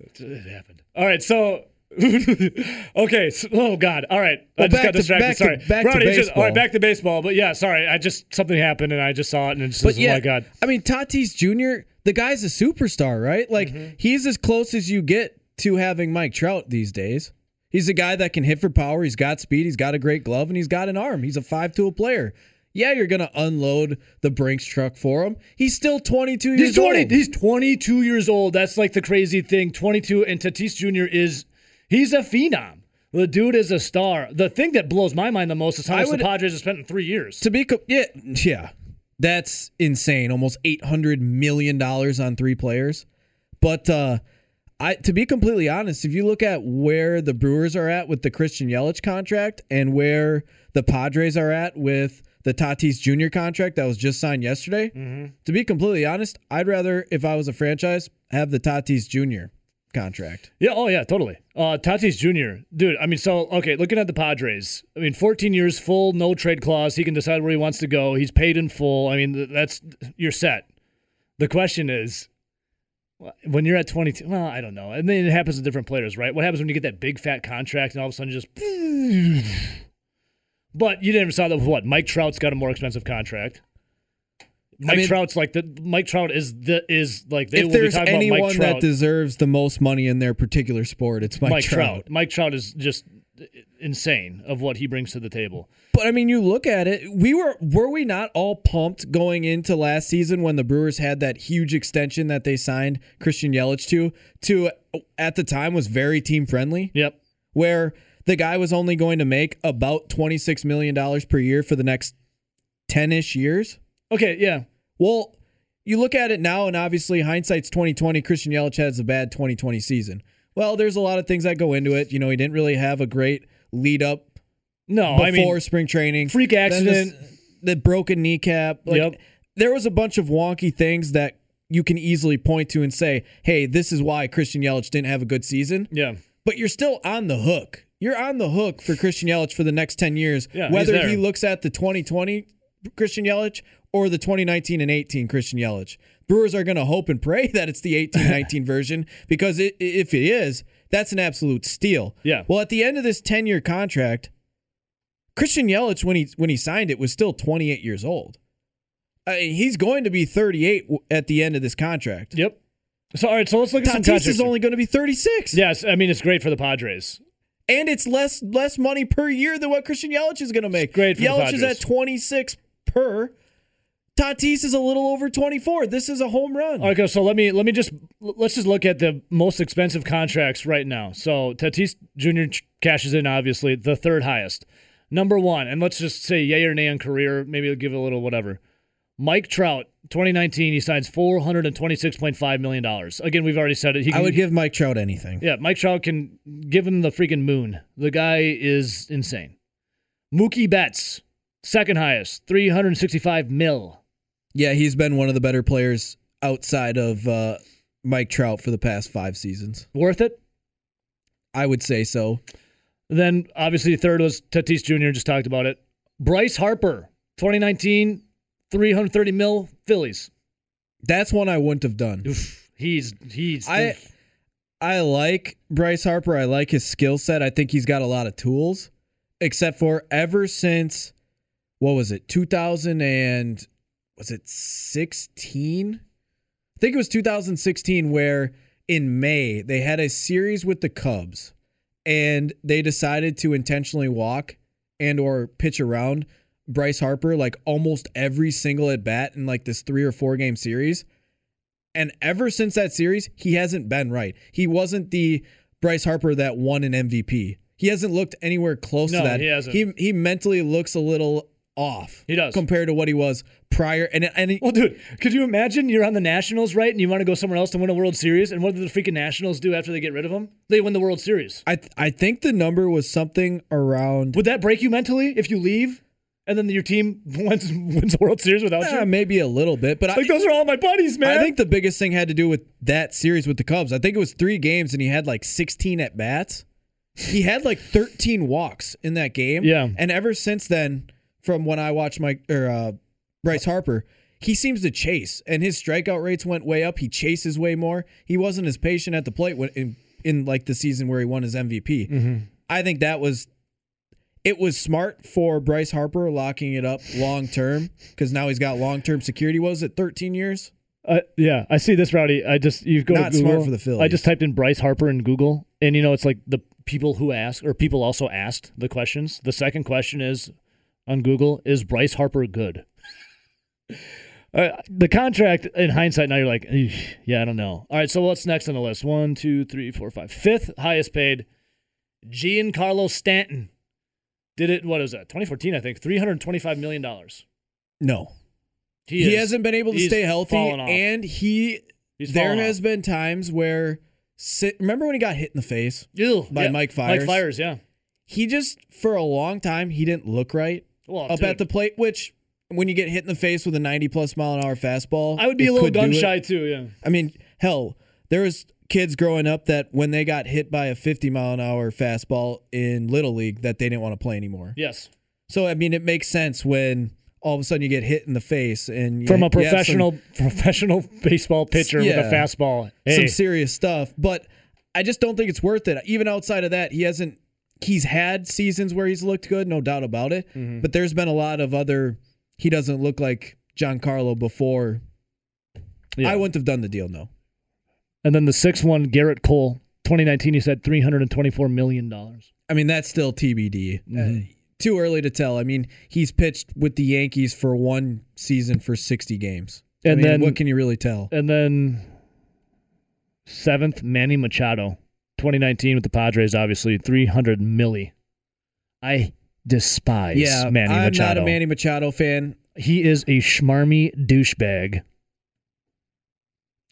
it, happened. All right, so <laughs> okay. So, oh God. All right, I just got distracted. to- sorry, back to Rowdy, just- all right, baseball. back to baseball. But yeah, sorry. I just something happened and I just saw it and it's But just, yeah, oh my God. I mean Tatis Jr. The guy's a superstar, right? Like Mm-hmm. he's as close as you get to having Mike Trout these days. He's a guy that can hit for power. He's got speed. He's got a great glove, and he's got an arm. He's a five-tool player. Yeah, you're gonna unload the Brinks truck for him. He's still 22 years He's twenty. old. He's twenty two years old. That's like the crazy thing. Twenty two, and Tatis Jr. is he's a phenom. The dude is a star. The thing that blows my mind the most is how much would- the Padres have spent in three years. to be co- yeah yeah that's insane almost 800 million dollars on three players but uh I to be completely honest if you look at where the Brewers are at with the Christian Yelich contract and where the Padres are at with the Tatis Jr. contract that was just signed yesterday Mm-hmm. to be completely honest I'd rather if I was a franchise have the Tatis Jr. contract. Yeah, oh yeah, totally. Uh, Tatis Jr., dude. I mean, so okay, looking at the Padres. I mean, 14 years, full, no trade clause. He can decide where he wants to go. He's paid in full. I mean, that's you're set. The question is, when you're at 22. Well, I don't know. And then it happens to different players, right? What happens when you get that big fat contract and all of a sudden you just. <laughs> But you didn't saw that. What? Mike Trout's got a more expensive contract. Mike mean- Trout's like the Mike Trout is the is like they if will be there's talking about Mike anyone Trout. that deserves the most money in their particular sport, it's Mike, Mike Trout. Trout. Mike Trout is just insane of what he brings to the table. But I mean, you look at it. We were were we not all pumped going into last season when the Brewers had that huge extension that they signed Christian Yelich to? To at the time was very team friendly, Yep. where the guy was only going to make about twenty six million dollars per year for the next ten ish years. Okay. Yeah. Well, you look at it now, and obviously hindsight's twenty twenty. Christian Yelich has a bad twenty twenty season. Well, there's a lot of things that go into it. You know, he didn't really have a great lead up No, before I mean spring training. freak accident. the broken kneecap. Like, Yep. There was a bunch of wonky things that you can easily point to and say, "Hey, this is why Christian Yelich didn't have a good season." yeah. But you're still on the hook. You're on the hook for Christian Yelich for the next 10 years, Yeah, whether he looks at the 2020 Christian Yelich or the 2019 and 18 Christian Yelich. Brewers are going to hope and pray <laughs> that it's the 18-19 <laughs> version because it, if it is, that's an absolute steal. Yeah. Well, at the end of this 10-year contract, Christian Yelich when he when he signed it was still 28 years old. I mean, he's going to be 38 at the end of this contract. Yep. So all right. So let's look at some Tatis contracts. is only going to be 36. Yes, I mean it's great for the Padres. and it's less less money per year than what Christian Yelich is going to make. great for the Yelich is at 26 per. Tatis is a little over 24. This is a home run. Okay, so let me let me just let's just look at the most expensive contracts right now. So Tatis Jr. ch- cashes in obviously the third highest, number one, and let's just say yay or nay on career. Maybe we'll give it a little whatever. Mike Trout, 2019, he signs 426.5 million dollars. Again, we've already said it. He I would give Mike Trout anything. yeah, Mike Trout can give him the freaking moon. The guy is insane. Mookie Betts, second highest, 365 mil. Yeah, he's been one of the better players outside of uh, Mike Trout for the past five seasons. Worth it? I would say so. Then obviously third was Tatis Jr. Just talked about it. Bryce Harper, 2019, 330 mil Phillies. That's one I wouldn't have done. Oof, he's he's I I like Bryce Harper. I like his skill set. I think he's got a lot of tools. Except for ever since what was it? 2000 and was it 16? I think it was 2016 where in May they had a series with the Cubs and they decided to intentionally walk and or pitch around Bryce Harper like almost every single at bat in like this 3 or 4 game series. And ever since that series, he hasn't been right. He wasn't the Bryce Harper that won an MVP. He hasn't looked anywhere close No, to that. he hasn't. He he mentally looks a little off. He does. compared to what he was prior. And and he- well, dude, could you imagine you're on the Nationals, right, and you want to go somewhere else to win a World Series, and what do the freaking Nationals do after they get rid of him? They win the World Series. I I think the number was something around Would that break you mentally if you leave, and then your team <laughs> wins wins a World Series without eh, you? maybe a little bit, but I, Like those are all my buddies, man. I think the biggest thing had to do with that series with the Cubs. I think it was three games, and he had like 16 at bats. He had like 13 walks in that game. Yeah. and ever since then, from when I watched Mike or uh, Bryce Harper, he seems to chase, and his strikeout rates went way up. He chases way more. He wasn't as patient at the plate when, in in like the season where he won his MVP. Mm-hmm. I think that was. It was smart for Bryce Harper locking it up long term because now he's got long term security. What was it 13 years? Uh, yeah, I see this, Rowdy. I just you go Not Google. smart for the Phillies. I just typed in Bryce Harper in Google, and you know it's like the people who ask, or people also asked the questions. The second question is on Google: Is Bryce Harper good? Uh, the contract, in hindsight, now you're like, yeah, I don't know. All right, so what's next on the list? One, two, three, four, five. Fifth highest paid, Giancarlo Stanton. Did it? What is that? 2014, I think. 325 million dollars. No, he, is- hasn't been able to stay healthy, and he he's there has off. been times where sit, remember when he got hit in the face Ew, by yeah. Mike Fiers? Mike Fiers, yeah. He just for a long time he didn't look right Well, up dude, at the plate, which. When you get hit in the face with a 90 plus mile an hour fastball, I would be a little gun shy too. Yeah. I mean, hell, there was kids growing up that when they got hit by a 50 mile an hour fastball in little league that they didn't want to play anymore. Yes. So I mean, it makes sense when all of a sudden you get hit in the face and you, From a you some- professional <laughs> professional baseball pitcher with a Yeah. fastball. some, serious stuff. But I just don't think it's worth it. Even outside of that, he hasn't. He's had seasons where he's looked good, no doubt about it. Mm-hmm. But there's been a lot of other. He doesn't look like Giancarlo before. yeah. I wouldn't have done the deal. No. and then the sixth one, Gerrit Cole, 2019, he said $324 million. I mean, that's still TBD. Mhm. Uh, too early to tell. I mean, he's pitched with the Yankees for one season for 60 games. I And mean, then- what can you really tell? And then seventh, Manny Machado, 2019 with the Padres, obviously 300 milli. I despise Yeah, Manny I'm Machado. not a Manny Machado fan. he is a schmarmy douchebag.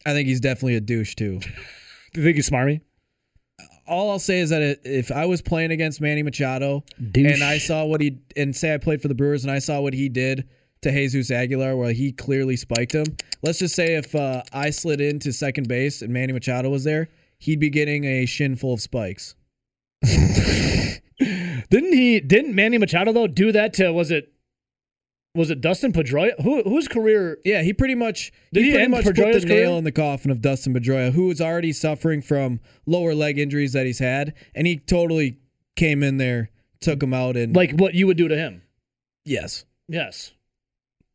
I think he's definitely a douche too. Do <laughs> you think he's smarmy? All I'll say is that if I was playing against Manny Machado Douche. and I saw what he and say I played for the Brewers and I saw what he did to Jesus Aguilar, where he clearly spiked him. Let's just say if uh, I slid into second base and Manny Machado was there, he'd be getting a shin full of spikes. <laughs> didn't he? Didn't Manny Machado though do that to? Was it? Was it Dustin Pedroia? Who whose career? Yeah, he pretty much Did he pretty end much put the nail career? in the coffin of Dustin Pedroia, who was already suffering from lower leg injuries that he's had, and he totally came in there, took him out, and Like what you would do to him? yes, Yes.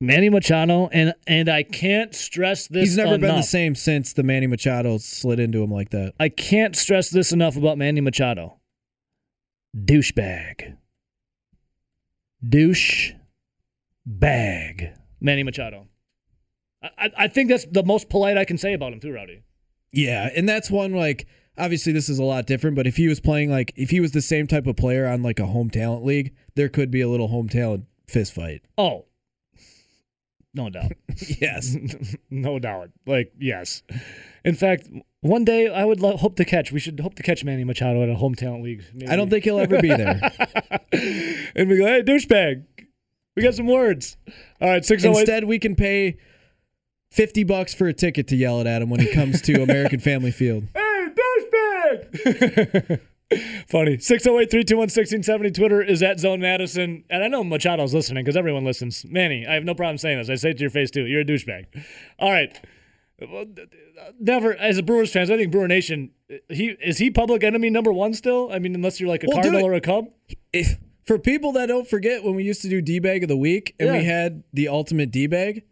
Manny Machado, and and I can't stress this. he's never been the same since the Manny Machado slid into him like that. I can't stress this enough about Manny Machado. Douchebag. Douche bag. Manny Machado. I, I, I think that's the most polite I can say about him too, Rowdy. Yeah, and that's one like obviously this is a lot different, but if he was playing like if he was the same type of player on like a home talent league, there could be a little home talent fist fight. Oh. No doubt. <laughs> Yes. <laughs> no doubt. Like, yes. In fact, one day I would lo- hope to catch. We should hope to catch Manny Machado at a home talent league. I don't think he'll ever be there. <laughs> and we go, hey, douchebag. We got some words. All right, six oh. Instead, we can pay 50 bucks for a ticket to yell it at him when he comes to American Family Field. Hey, douchebag! Funny. 608 321 1670. Twitter is at Zone Madison. And I know Machado's listening because everyone listens. Manny, I have no problem saying this. I say it to your face too. You're a douchebag. All right. Well, Never, as a Brewers fan, I think Brewer Nation, he is he public enemy number one still? I mean, unless you're like a Well, Cardinal or a Cub. If, for people that don't forget when we used to do D bag of the week and we had the ultimate D bag,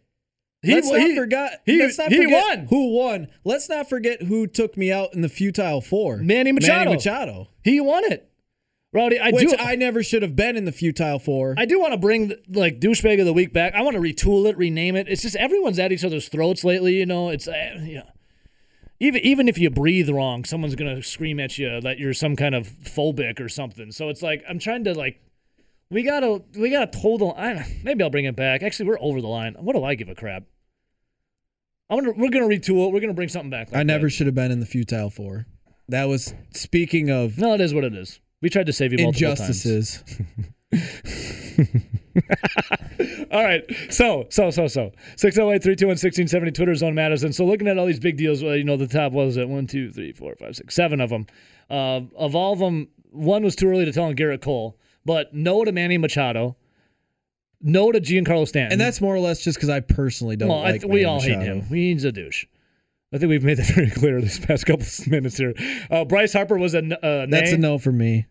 He, let's not he- forget. he- let's not he forget won. Who won? Let's not forget who took me out in the futile four. Manny Machado. Manny Machado. He won it. Rowdy, I which do. I never should have been in the futile four. I do want to bring like douchebag of the week back. I want to retool it, rename it. It's just everyone's at each other's throats lately. You know, it's uh, know, even even if you breathe wrong, someone's gonna scream at you that you're some kind of phobic or something. So it's like I'm trying to like. We gotta, we gotta hold on. I, maybe I'll bring it back. Actually, we're over the line. What do I give a crap? I'm gonna, we're gonna retool. We're gonna bring something back. like I never that. should have been in the futile four. That was speaking of No, it is what it is. We tried to save you multiple times. injustices. <laughs> All right. So, so, so, so. 608 321 1670, Twitter zone Madison. So, looking at all these big deals, well, you know, the top was it? One, two, three, four, five, six, seven of them. Uh, of all of them, one was too early to tell on Gerrit Cole, but no to Manny Machado, no to Giancarlo Stanton. And that's more or less just because I personally don't well, I like th- we all hate him. He's a douche. I think we've made that <laughs> very clear these past couple of minutes here. Uh, Bryce Harper was a uh, That's nay. a no for me.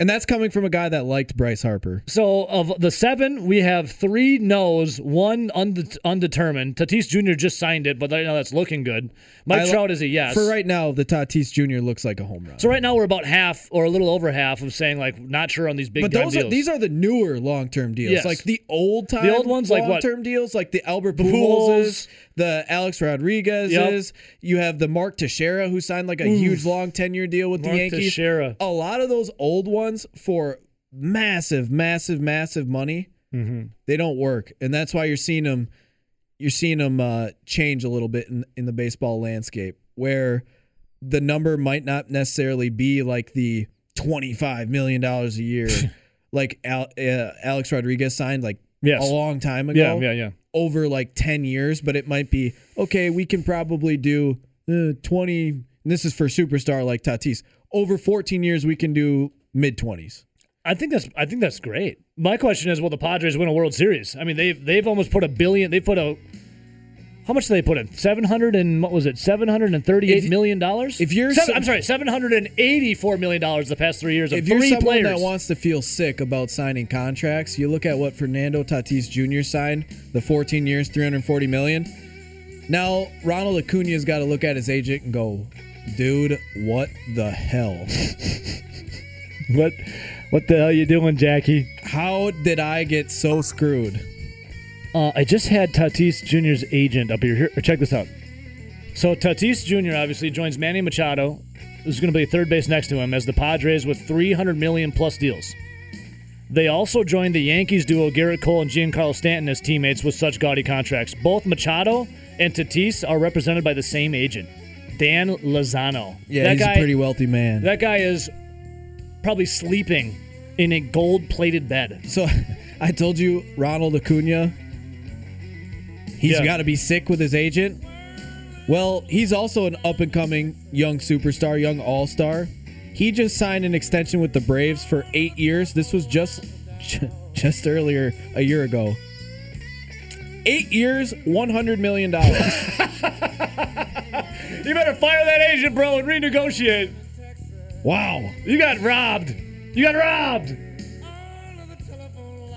And that's coming from a guy that liked Bryce Harper. So of the seven, we have three no's, one unde- undetermined. Tatis Jr. just signed it, but right now that's looking good. Mike I Trout is a yes. For right now, the Tatis Jr. looks like a home run. So right now we're about half or a little over half of saying like not sure on these big but those deals. are these are the newer long term deals. Yes. Like the old time The old ones, like long term deals, like the Albert Pujols, the Alex Rodriguez's. You have the Mark Teixeira who signed like a huge long ten year deal with Mark the Yankees. Teixeira. A lot of those old ones for massive, massive, massive money, Mm-hmm. they don't work, and that's why you're seeing them. You're seeing them uh, change a little bit in, in the baseball landscape, where the number might not necessarily be like the twenty-five million dollars a year, <laughs> like Al, uh, Alex Rodriguez signed like Yes. a long time ago, Yeah, yeah, yeah. over like ten years. But it might be okay. We can probably do uh, twenty and this is for superstar like Tatis, over 14 years we can do mid 20s. I think that's I think that's great. My question is, will the Padres win a World Series? I mean, they've they've almost put a billion. They put a how much did they put in? Seven hundred and what was it? Seven hundred and thirty-eight If- million dollars. if you're Seven- I'm sorry, seven hundred and eighty-four million dollars the past three years of free players. If you're someone players. that wants to feel sick about signing contracts, you look at what Fernando Tatis Jr. signed, the 14 years, 340 million. Now Ronald Acuna's got to look at his agent and go, "Dude, what the hell? <laughs> what what the hell you doing, Jackie? How did I get so screwed?" Uh, I just had Tatis Jr.'s agent up here. here. Check this out. So Tatis Jr. obviously joins Manny Machado, who's going to be third base next to him, as the Padres with 300 million plus deals. They also joined the Yankees duo Gerrit Cole and Giancarlo Stanton as teammates with such gaudy contracts. Both Machado and Tatis are represented by the same agent, Dan Lozano. Yeah, that he's guy, a pretty wealthy man. That guy is probably sleeping in a gold-plated bed. so <laughs> I told you, Ronald Acuna, he's Yeah. got to be sick with his agent. Well, he's also an up and coming young superstar, young all star. He just signed an extension with the Braves for eight years. This was just <laughs> just earlier a year ago. Eight years, one hundred million dollars. <laughs> You better fire that agent, bro, and renegotiate. Wow. You got robbed. You got robbed.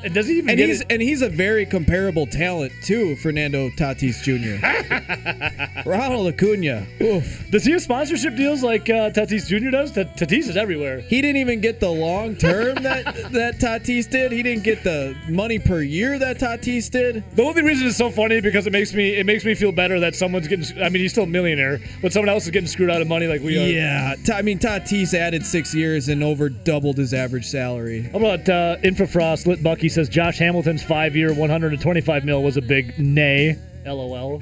And does he even And get he's it? and he's a very comparable talent too, Fernando Tatis Jr. <laughs> Ronald Acuna. Oof. Does he have sponsorship deals like uh, Tatis Jr. does? Ta- Tatis is everywhere. He didn't even get the long term that <laughs> that Tatis did. He didn't get the money per year that Tatis did. The only reason it's so funny because it makes me it makes me feel better that someone's getting. I mean, he's still a millionaire, but someone else is getting screwed out of money like we are. Yeah, Ta- I mean Tatis added six years and over doubled his average salary. How about uh, Infrafrost? Lit Bucky says Josh Hamilton's five-year, 125 mil was a big nay. LOL.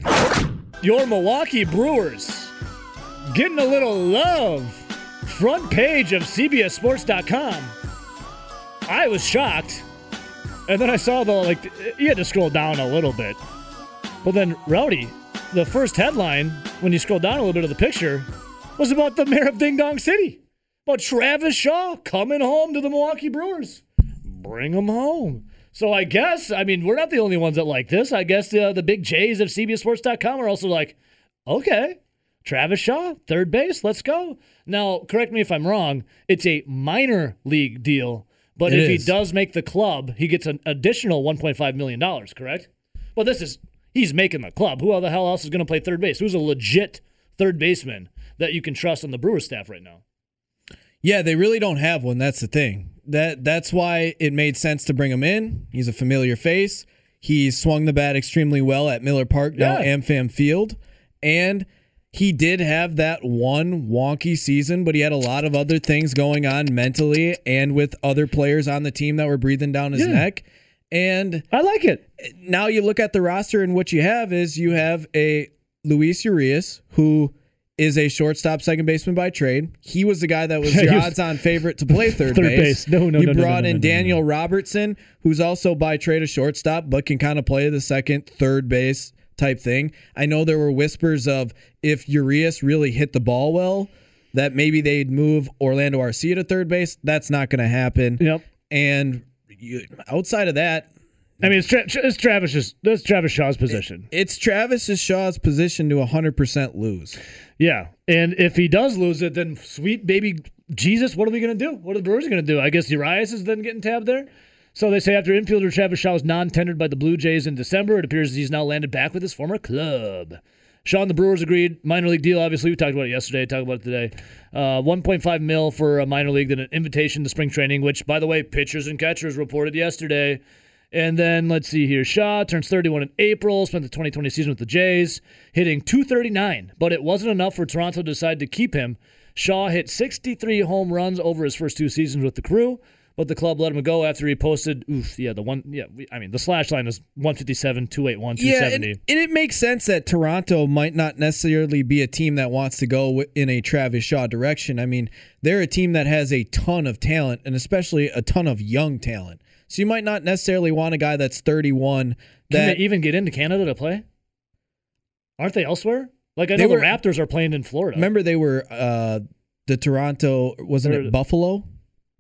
Your Milwaukee Brewers getting a little love. Front page of CBSSports.com. I was shocked, and then I saw the like. You had to scroll down a little bit, but then Rowdy, the first headline when you scroll down a little bit of the picture was about the mayor of Ding Dong City, about Travis Shaw coming home to the Milwaukee Brewers bring them home. So I guess, I mean, we're not the only ones that like this. I guess the, the big J's of CBSSports.com are also like, okay, Travis Shaw, third base, let's go. Now, correct me if I'm wrong, it's a minor league deal, but It if is. he does make the club, he gets an additional $1.5 million, correct? Well, this is, he's making the club. Who the hell else is going to play third base? Who's a legit third baseman that you can trust on the Brewers staff right now? Yeah, they really don't have one. That's the thing. That that's why it made sense to bring him in. He's a familiar face. He swung the bat extremely well at Miller Park, now Yeah. AmFam Field, and he did have that one wonky season, but he had a lot of other things going on mentally and with other players on the team that were breathing down his Yeah. neck. And I like it. now you look at the roster and what you have is you have a Luis Urias who is a shortstop second baseman by trade. He was the guy that was <laughs> your was- odds-on favorite to play <laughs> third, Third base. base. No, no, You no, brought no, in no, no, Daniel Robertson, who's also by trade a shortstop, but can kind of play the second, third base type thing. I know there were whispers of if Urias really hit the ball well, that maybe they'd move Orlando Arcia to third base. That's not going to happen. Yep. And you, outside of that, I mean, it's, Tra- it's Travis's. That's Travis Shaw's position. It's Travis Shaw's position to 100% lose. yeah, and if he does lose it, then sweet baby Jesus, what are we gonna do? What are the Brewers gonna do? I guess Urias is then getting tabbed there. So they say after infielder Travis Shaw was non-tendered by the Blue Jays in December, it appears he's now landed back with his former club. Shaw and the Brewers agreed. Minor league deal, obviously. We talked about it yesterday. Talked about it today. Uh, 1.5 mil for a minor league, then an invitation to spring training, which, by the way, pitchers and catchers reported yesterday. And then let's see here. Shaw turns 31 in April, spent the 2020 season with the Jays, hitting 239, but it wasn't enough for Toronto to decide to keep him. Shaw hit 63 home runs over his first two seasons with the crew, but the club let him go after he posted, oof, yeah, the one, yeah, we, I mean, the slash line is 157, 281, Yeah, 270. and, and it makes sense that Toronto might not necessarily be a team that wants to go in a Travis Shaw direction. I mean, they're a team that has a ton of talent and especially a ton of young talent. So you might not necessarily want a guy that's 31 Can they even get into Canada to play? Aren't they elsewhere? Like I know were- the Raptors are playing in Florida. Remember they were uh the Toronto wasn't They're- it Buffalo?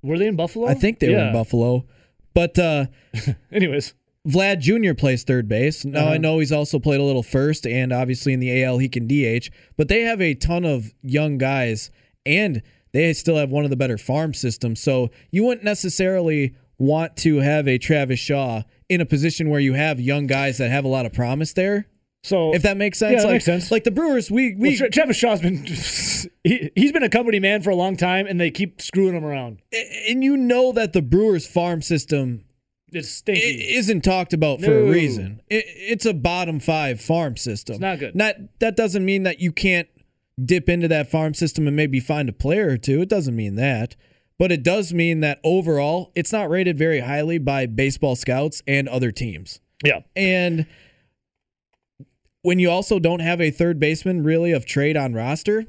Were they in Buffalo? I think they were in Buffalo. But uh <laughs> Anyways, Vlad Jr. plays third base. Now I Uh-huh. know he's also played a little first, and obviously in the AL he can DH. But they have a ton of young guys, and they still have one of the better farm systems. So you wouldn't necessarily want to have a Travis Shaw in a position where you have young guys that have a lot of promise there. so If that makes sense, Yeah, that like, makes sense. Like the Brewers, we we well, Travis Shaw's been <laughs> he, he's been a company man for a long time, and they keep screwing him around. and you know that the Brewers farm system It's stinky. isn't talked about for a reason. It, it's a bottom five farm system. It's not good. Not that doesn't mean that you can't dip into that farm system and maybe find a player or two. It doesn't mean that. But it does mean that overall, it's not rated very highly by baseball scouts and other teams. yeah, And when you also don't have a third baseman really of trade on roster,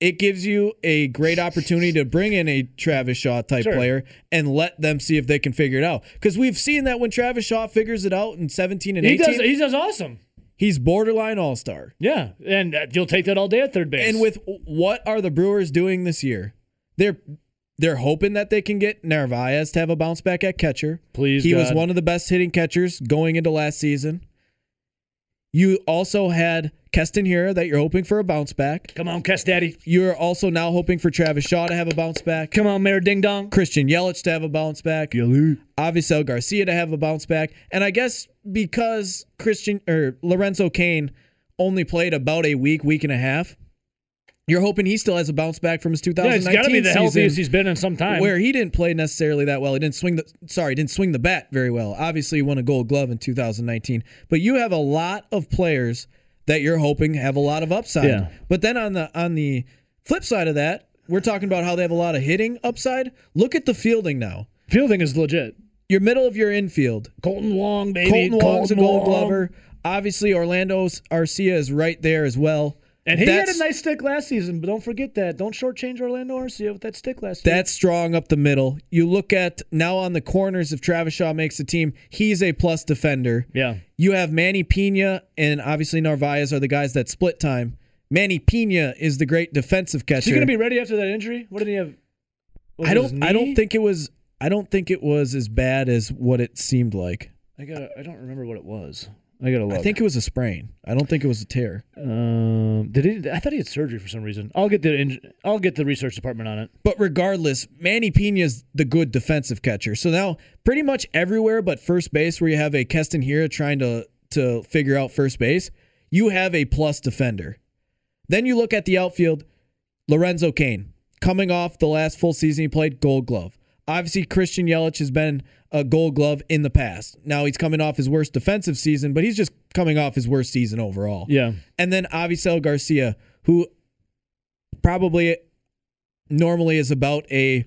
it gives you a great opportunity to bring in a Travis Shaw type Sure. player and let them see if they can figure it out. Because we've seen that when Travis Shaw figures it out in 17 and he 18, does. He does awesome. he's borderline all star. Yeah, and uh, you'll take that all day at third base. And with what are the Brewers doing this year? They're they're hoping that they can get Narvaez to have a bounce back at catcher. please, He was one of the best hitting catchers going into last season. You also had Keston Hiura that you're hoping for a bounce back. Come on, Kess Daddy. You're also now hoping for Travis Shaw to have a bounce back. Come on, Mayor Ding Dong. Christian Yelich to have a bounce back. Avisail Garcia to have a bounce back. And I guess because Christian or Lorenzo Cain only played about a week, week and a half, you're hoping he still has a bounce back from his 2019 Yeah, 2019 it's got to be the season healthiest he's been in some time. where he didn't play necessarily that well. He didn't swing the sorry, didn't swing the bat very well. Obviously, he won a Gold Glove in 2019, but you have a lot of players that you're hoping have a lot of upside. Yeah. But then on the on the flip side of that, we're talking about how they have a lot of hitting upside. Look at the fielding now. Fielding is legit. Your middle of your infield. Kolten Wong, baby. Kolten Wong's a Gold Wong. Glover. Obviously, Orlando Arcia is right there as well. And he had a nice stick last season, but don't forget that. Don't shortchange Orlando Arcia with that stick last year. That's strong up the middle. You look at now on the corners, if Travis Shaw makes the team, he's a plus defender. yeah. You have Manny Piña and obviously Narvaez are the guys that split time. Manny Piña is the great defensive catcher. Is he going to be ready after that injury? What did he have? I don't. I don't think it was. I don't think it was as bad as what it seemed like. I got. I don't remember what it was. I gotta look. I think it was a sprain. I don't think it was a tear. Um, did he? I thought he had surgery for some reason. I'll get the. I'll get the research department on it. But regardless, Manny Piña is the good defensive catcher. So now, pretty much everywhere but first base, where you have a Keston Hiura trying to to figure out first base, you have a plus defender. Then you look at the outfield, Lorenzo Cain coming off the last full season he played Gold Glove. Obviously, Christian Yelich has been a Gold Glove in the past. Now he's coming off his worst defensive season, but he's just coming off his worst season overall. Yeah. And then Avisail Garcia, who probably normally is about a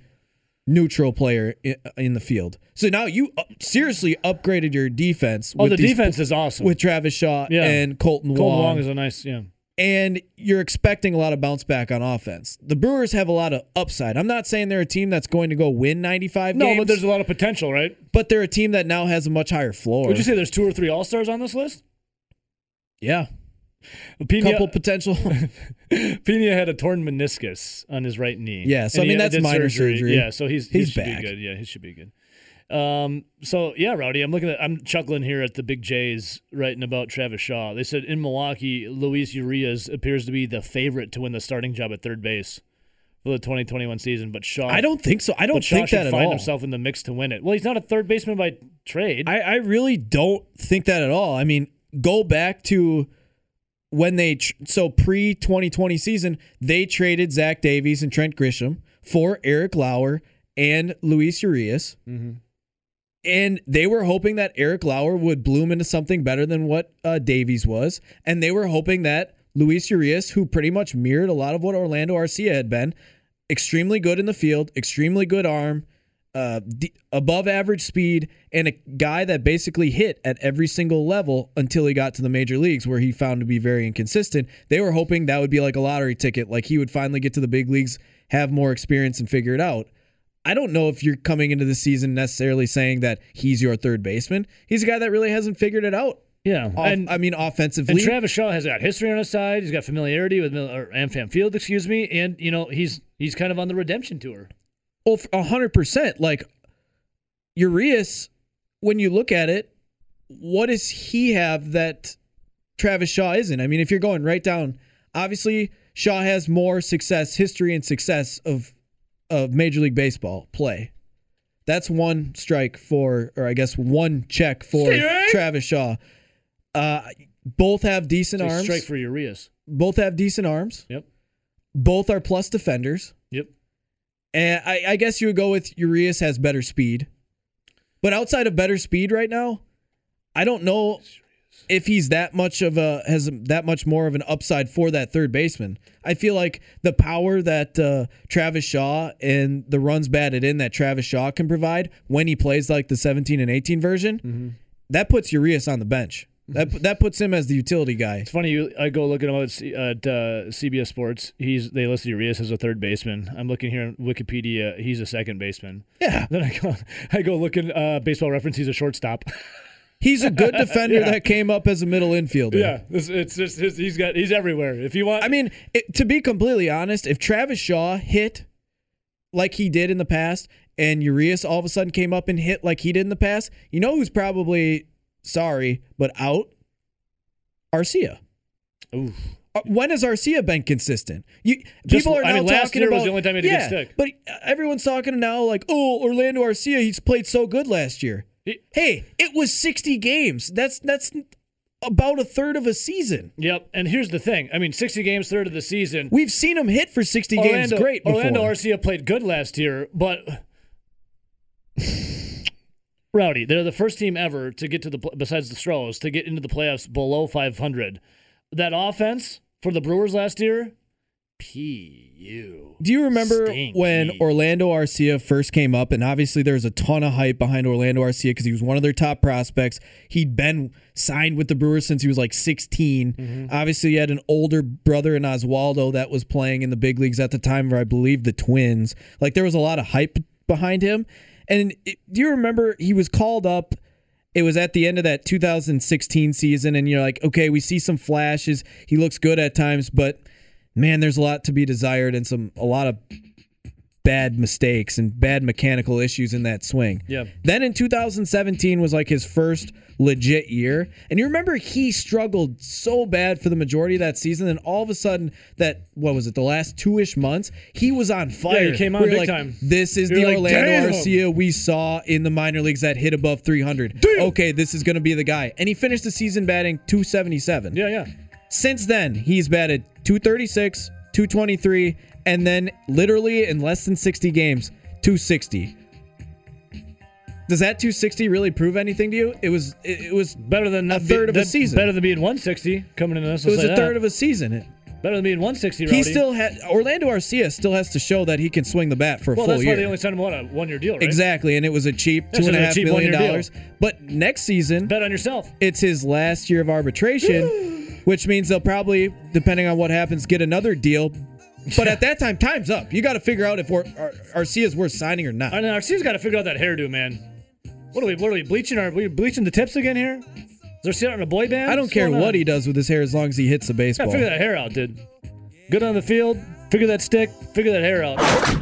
neutral player in the field. So now you uh, seriously upgraded your defense. Oh, with the defense is awesome. with Travis Shaw Yeah. and Kolten Kolten Wong, Kolten Wong is a nice. Yeah. And you're expecting a lot of bounce back on offense. The Brewers have a lot of upside. I'm not saying they're a team that's going to go win 95 No, games, but there's a lot of potential, right? but they're a team that now has a much higher floor. Would you say there's two or three All Stars on this list? yeah, Piña, couple potential. <laughs> Piña had a torn meniscus on his right knee. Yeah, so, And I mean, he that's minor surgery. Yeah, so he's he He's should back. Be good. Yeah, he should be good. Um, so yeah, Rowdy, I'm looking at I'm chuckling here at the Big Jays writing about Travis Shaw. They said in Milwaukee, Luis Urias appears to be the favorite to win the starting job at third base for the 2021 season, but Shaw I don't think so. I don't think that at find all. himself in the mix to win it. Well, he's not a third baseman by trade. I, I really don't think that at all. I mean, go back to when they tr- so pre 2020 season they traded Zach Davies and Trent Grisham for Eric Lauer and Luis Urias, and they were hoping that Eric Lauer would bloom into something better than what uh, Davies was, and they were hoping that Luis Urias, who pretty much mirrored a lot of what Orlando Arcia had been, extremely good in the field, extremely good arm, uh, d- above average speed, and a guy that basically hit at every single level until he got to the major leagues, where he found to be very inconsistent. They were hoping that would be like a lottery ticket, like he would finally get to the big leagues, have more experience, and figure it out. I don't know if you're coming into the season necessarily saying that he's your third baseman. He's a guy that really hasn't figured it out Yeah, Off- and I mean, offensively, and Travis Shaw has got history on his side. He's got familiarity with or Amfam Field, excuse me, and you know he's he's kind of on the redemption tour. Oh, well, a hundred percent. Like Urias, when you look at it, what does he have that Travis Shaw isn't? I mean, if you're going right down, obviously Shaw has more success, history, and success of of Major League Baseball play. That's one strike for, or I guess one check for! Travis Shaw. Uh, both have decent arms. strike for Urias. both have decent arms. Yep. Both are plus defenders. Yep. And I, I guess you would go with Urias has better speed. But outside of better speed right now, I don't know if he's that much of a has that much more of an upside for that third baseman. I feel like the power that uh, Travis Shaw and the runs batted in that Travis Shaw can provide when he plays like the 17 and 18 version, Mm-hmm. that puts Urias on the bench. That that puts him as the utility guy. It's funny. You, I go look at him at, C- at uh, CBS Sports. He's they listed Urias as a third baseman. I'm looking here on Wikipedia. He's a second baseman. Yeah. Then I go <laughs> I go look in uh, Baseball Reference. He's a shortstop. <laughs> He's a good <laughs> defender Yeah. that came up as a middle infielder. yeah, it's, it's just his, he's got he's everywhere. If you want, I mean, it, to be completely honest, if Travis Shaw hit like he did in the past and Urias all of a sudden came up and hit like he did in the past, you know who's probably sorry but out? Arcia. Ooh. Uh, When has Arcia been consistent? You Just- people are I now mean, last talking year about was the only time he had a good stick. but everyone's talking now like, oh, Orlando Arcia, he's played so good last year. He- hey, it was sixty games. That's that's about a third of a season. Yep. And here's the thing. I mean, 60 games, third of the season. We've seen him hit for sixty games. Great. Before. Orlando Arcia played good last year, but Rowdy, they're the first team ever to get to the besides the Stros to get into the playoffs below 500. That offense for the Brewers last year, pu. Do you remember Stinky. when Orlando Arcia first came up? And obviously, there's a ton of hype behind Orlando Arcia because he was one of their top prospects. He'd been signed with the Brewers since he was like 16. Mm-hmm. Obviously, he had an older brother in Oswaldo that was playing in the big leagues at the time, or I believe the Twins. Like, there was a lot of hype behind him. And it, do you remember he was called up? It was at the end of that 2016 season, and you're like, okay, we see some flashes. He looks good at times, but man, there's a lot to be desired and some a lot of bad mistakes and bad mechanical issues in that swing. Yeah. Then in 2017 was like his first legit year. And you remember he struggled so bad for the majority of that season. And all of a sudden, that, what was it, the last two ish months, he was on fire. he came on We big like, time. This is You're the like, Orlando "Damn." Arcia we saw in the minor leagues that hit above 300. Okay, this is going to be the guy. And he finished the season batting 277. Yeah, yeah. Since then, he's batted 236, 223, and then literally in less than 60 games, 260. Does that 260 really prove anything to you? It was it, was Better than A third of a season. Better than being 160 coming into this. it was a third of a season. It- better than being 160. He still had Orlando Arcia still has to show that he can swing the bat for a Well, full that's year. why they only signed him on a one-year deal, right? Exactly, and it was a cheap That's two and a half million deal. dollars. But next season, Bet on yourself. it's his last year of arbitration, which means they'll probably, depending on what happens, get another deal. But at that time, time's up. You got to figure out if Ar- Ar- Arcia's worth signing or not. I know Arcia's got to figure out that hairdo, man. What are we? What are we bleaching? Are we bleaching the tips again here? Is there on a boy band? I don't What's care what he does with his hair as long as he hits the Yeah, baseball. figure that hair out, dude. Good on the field. Figure that stick. Figure that hair out.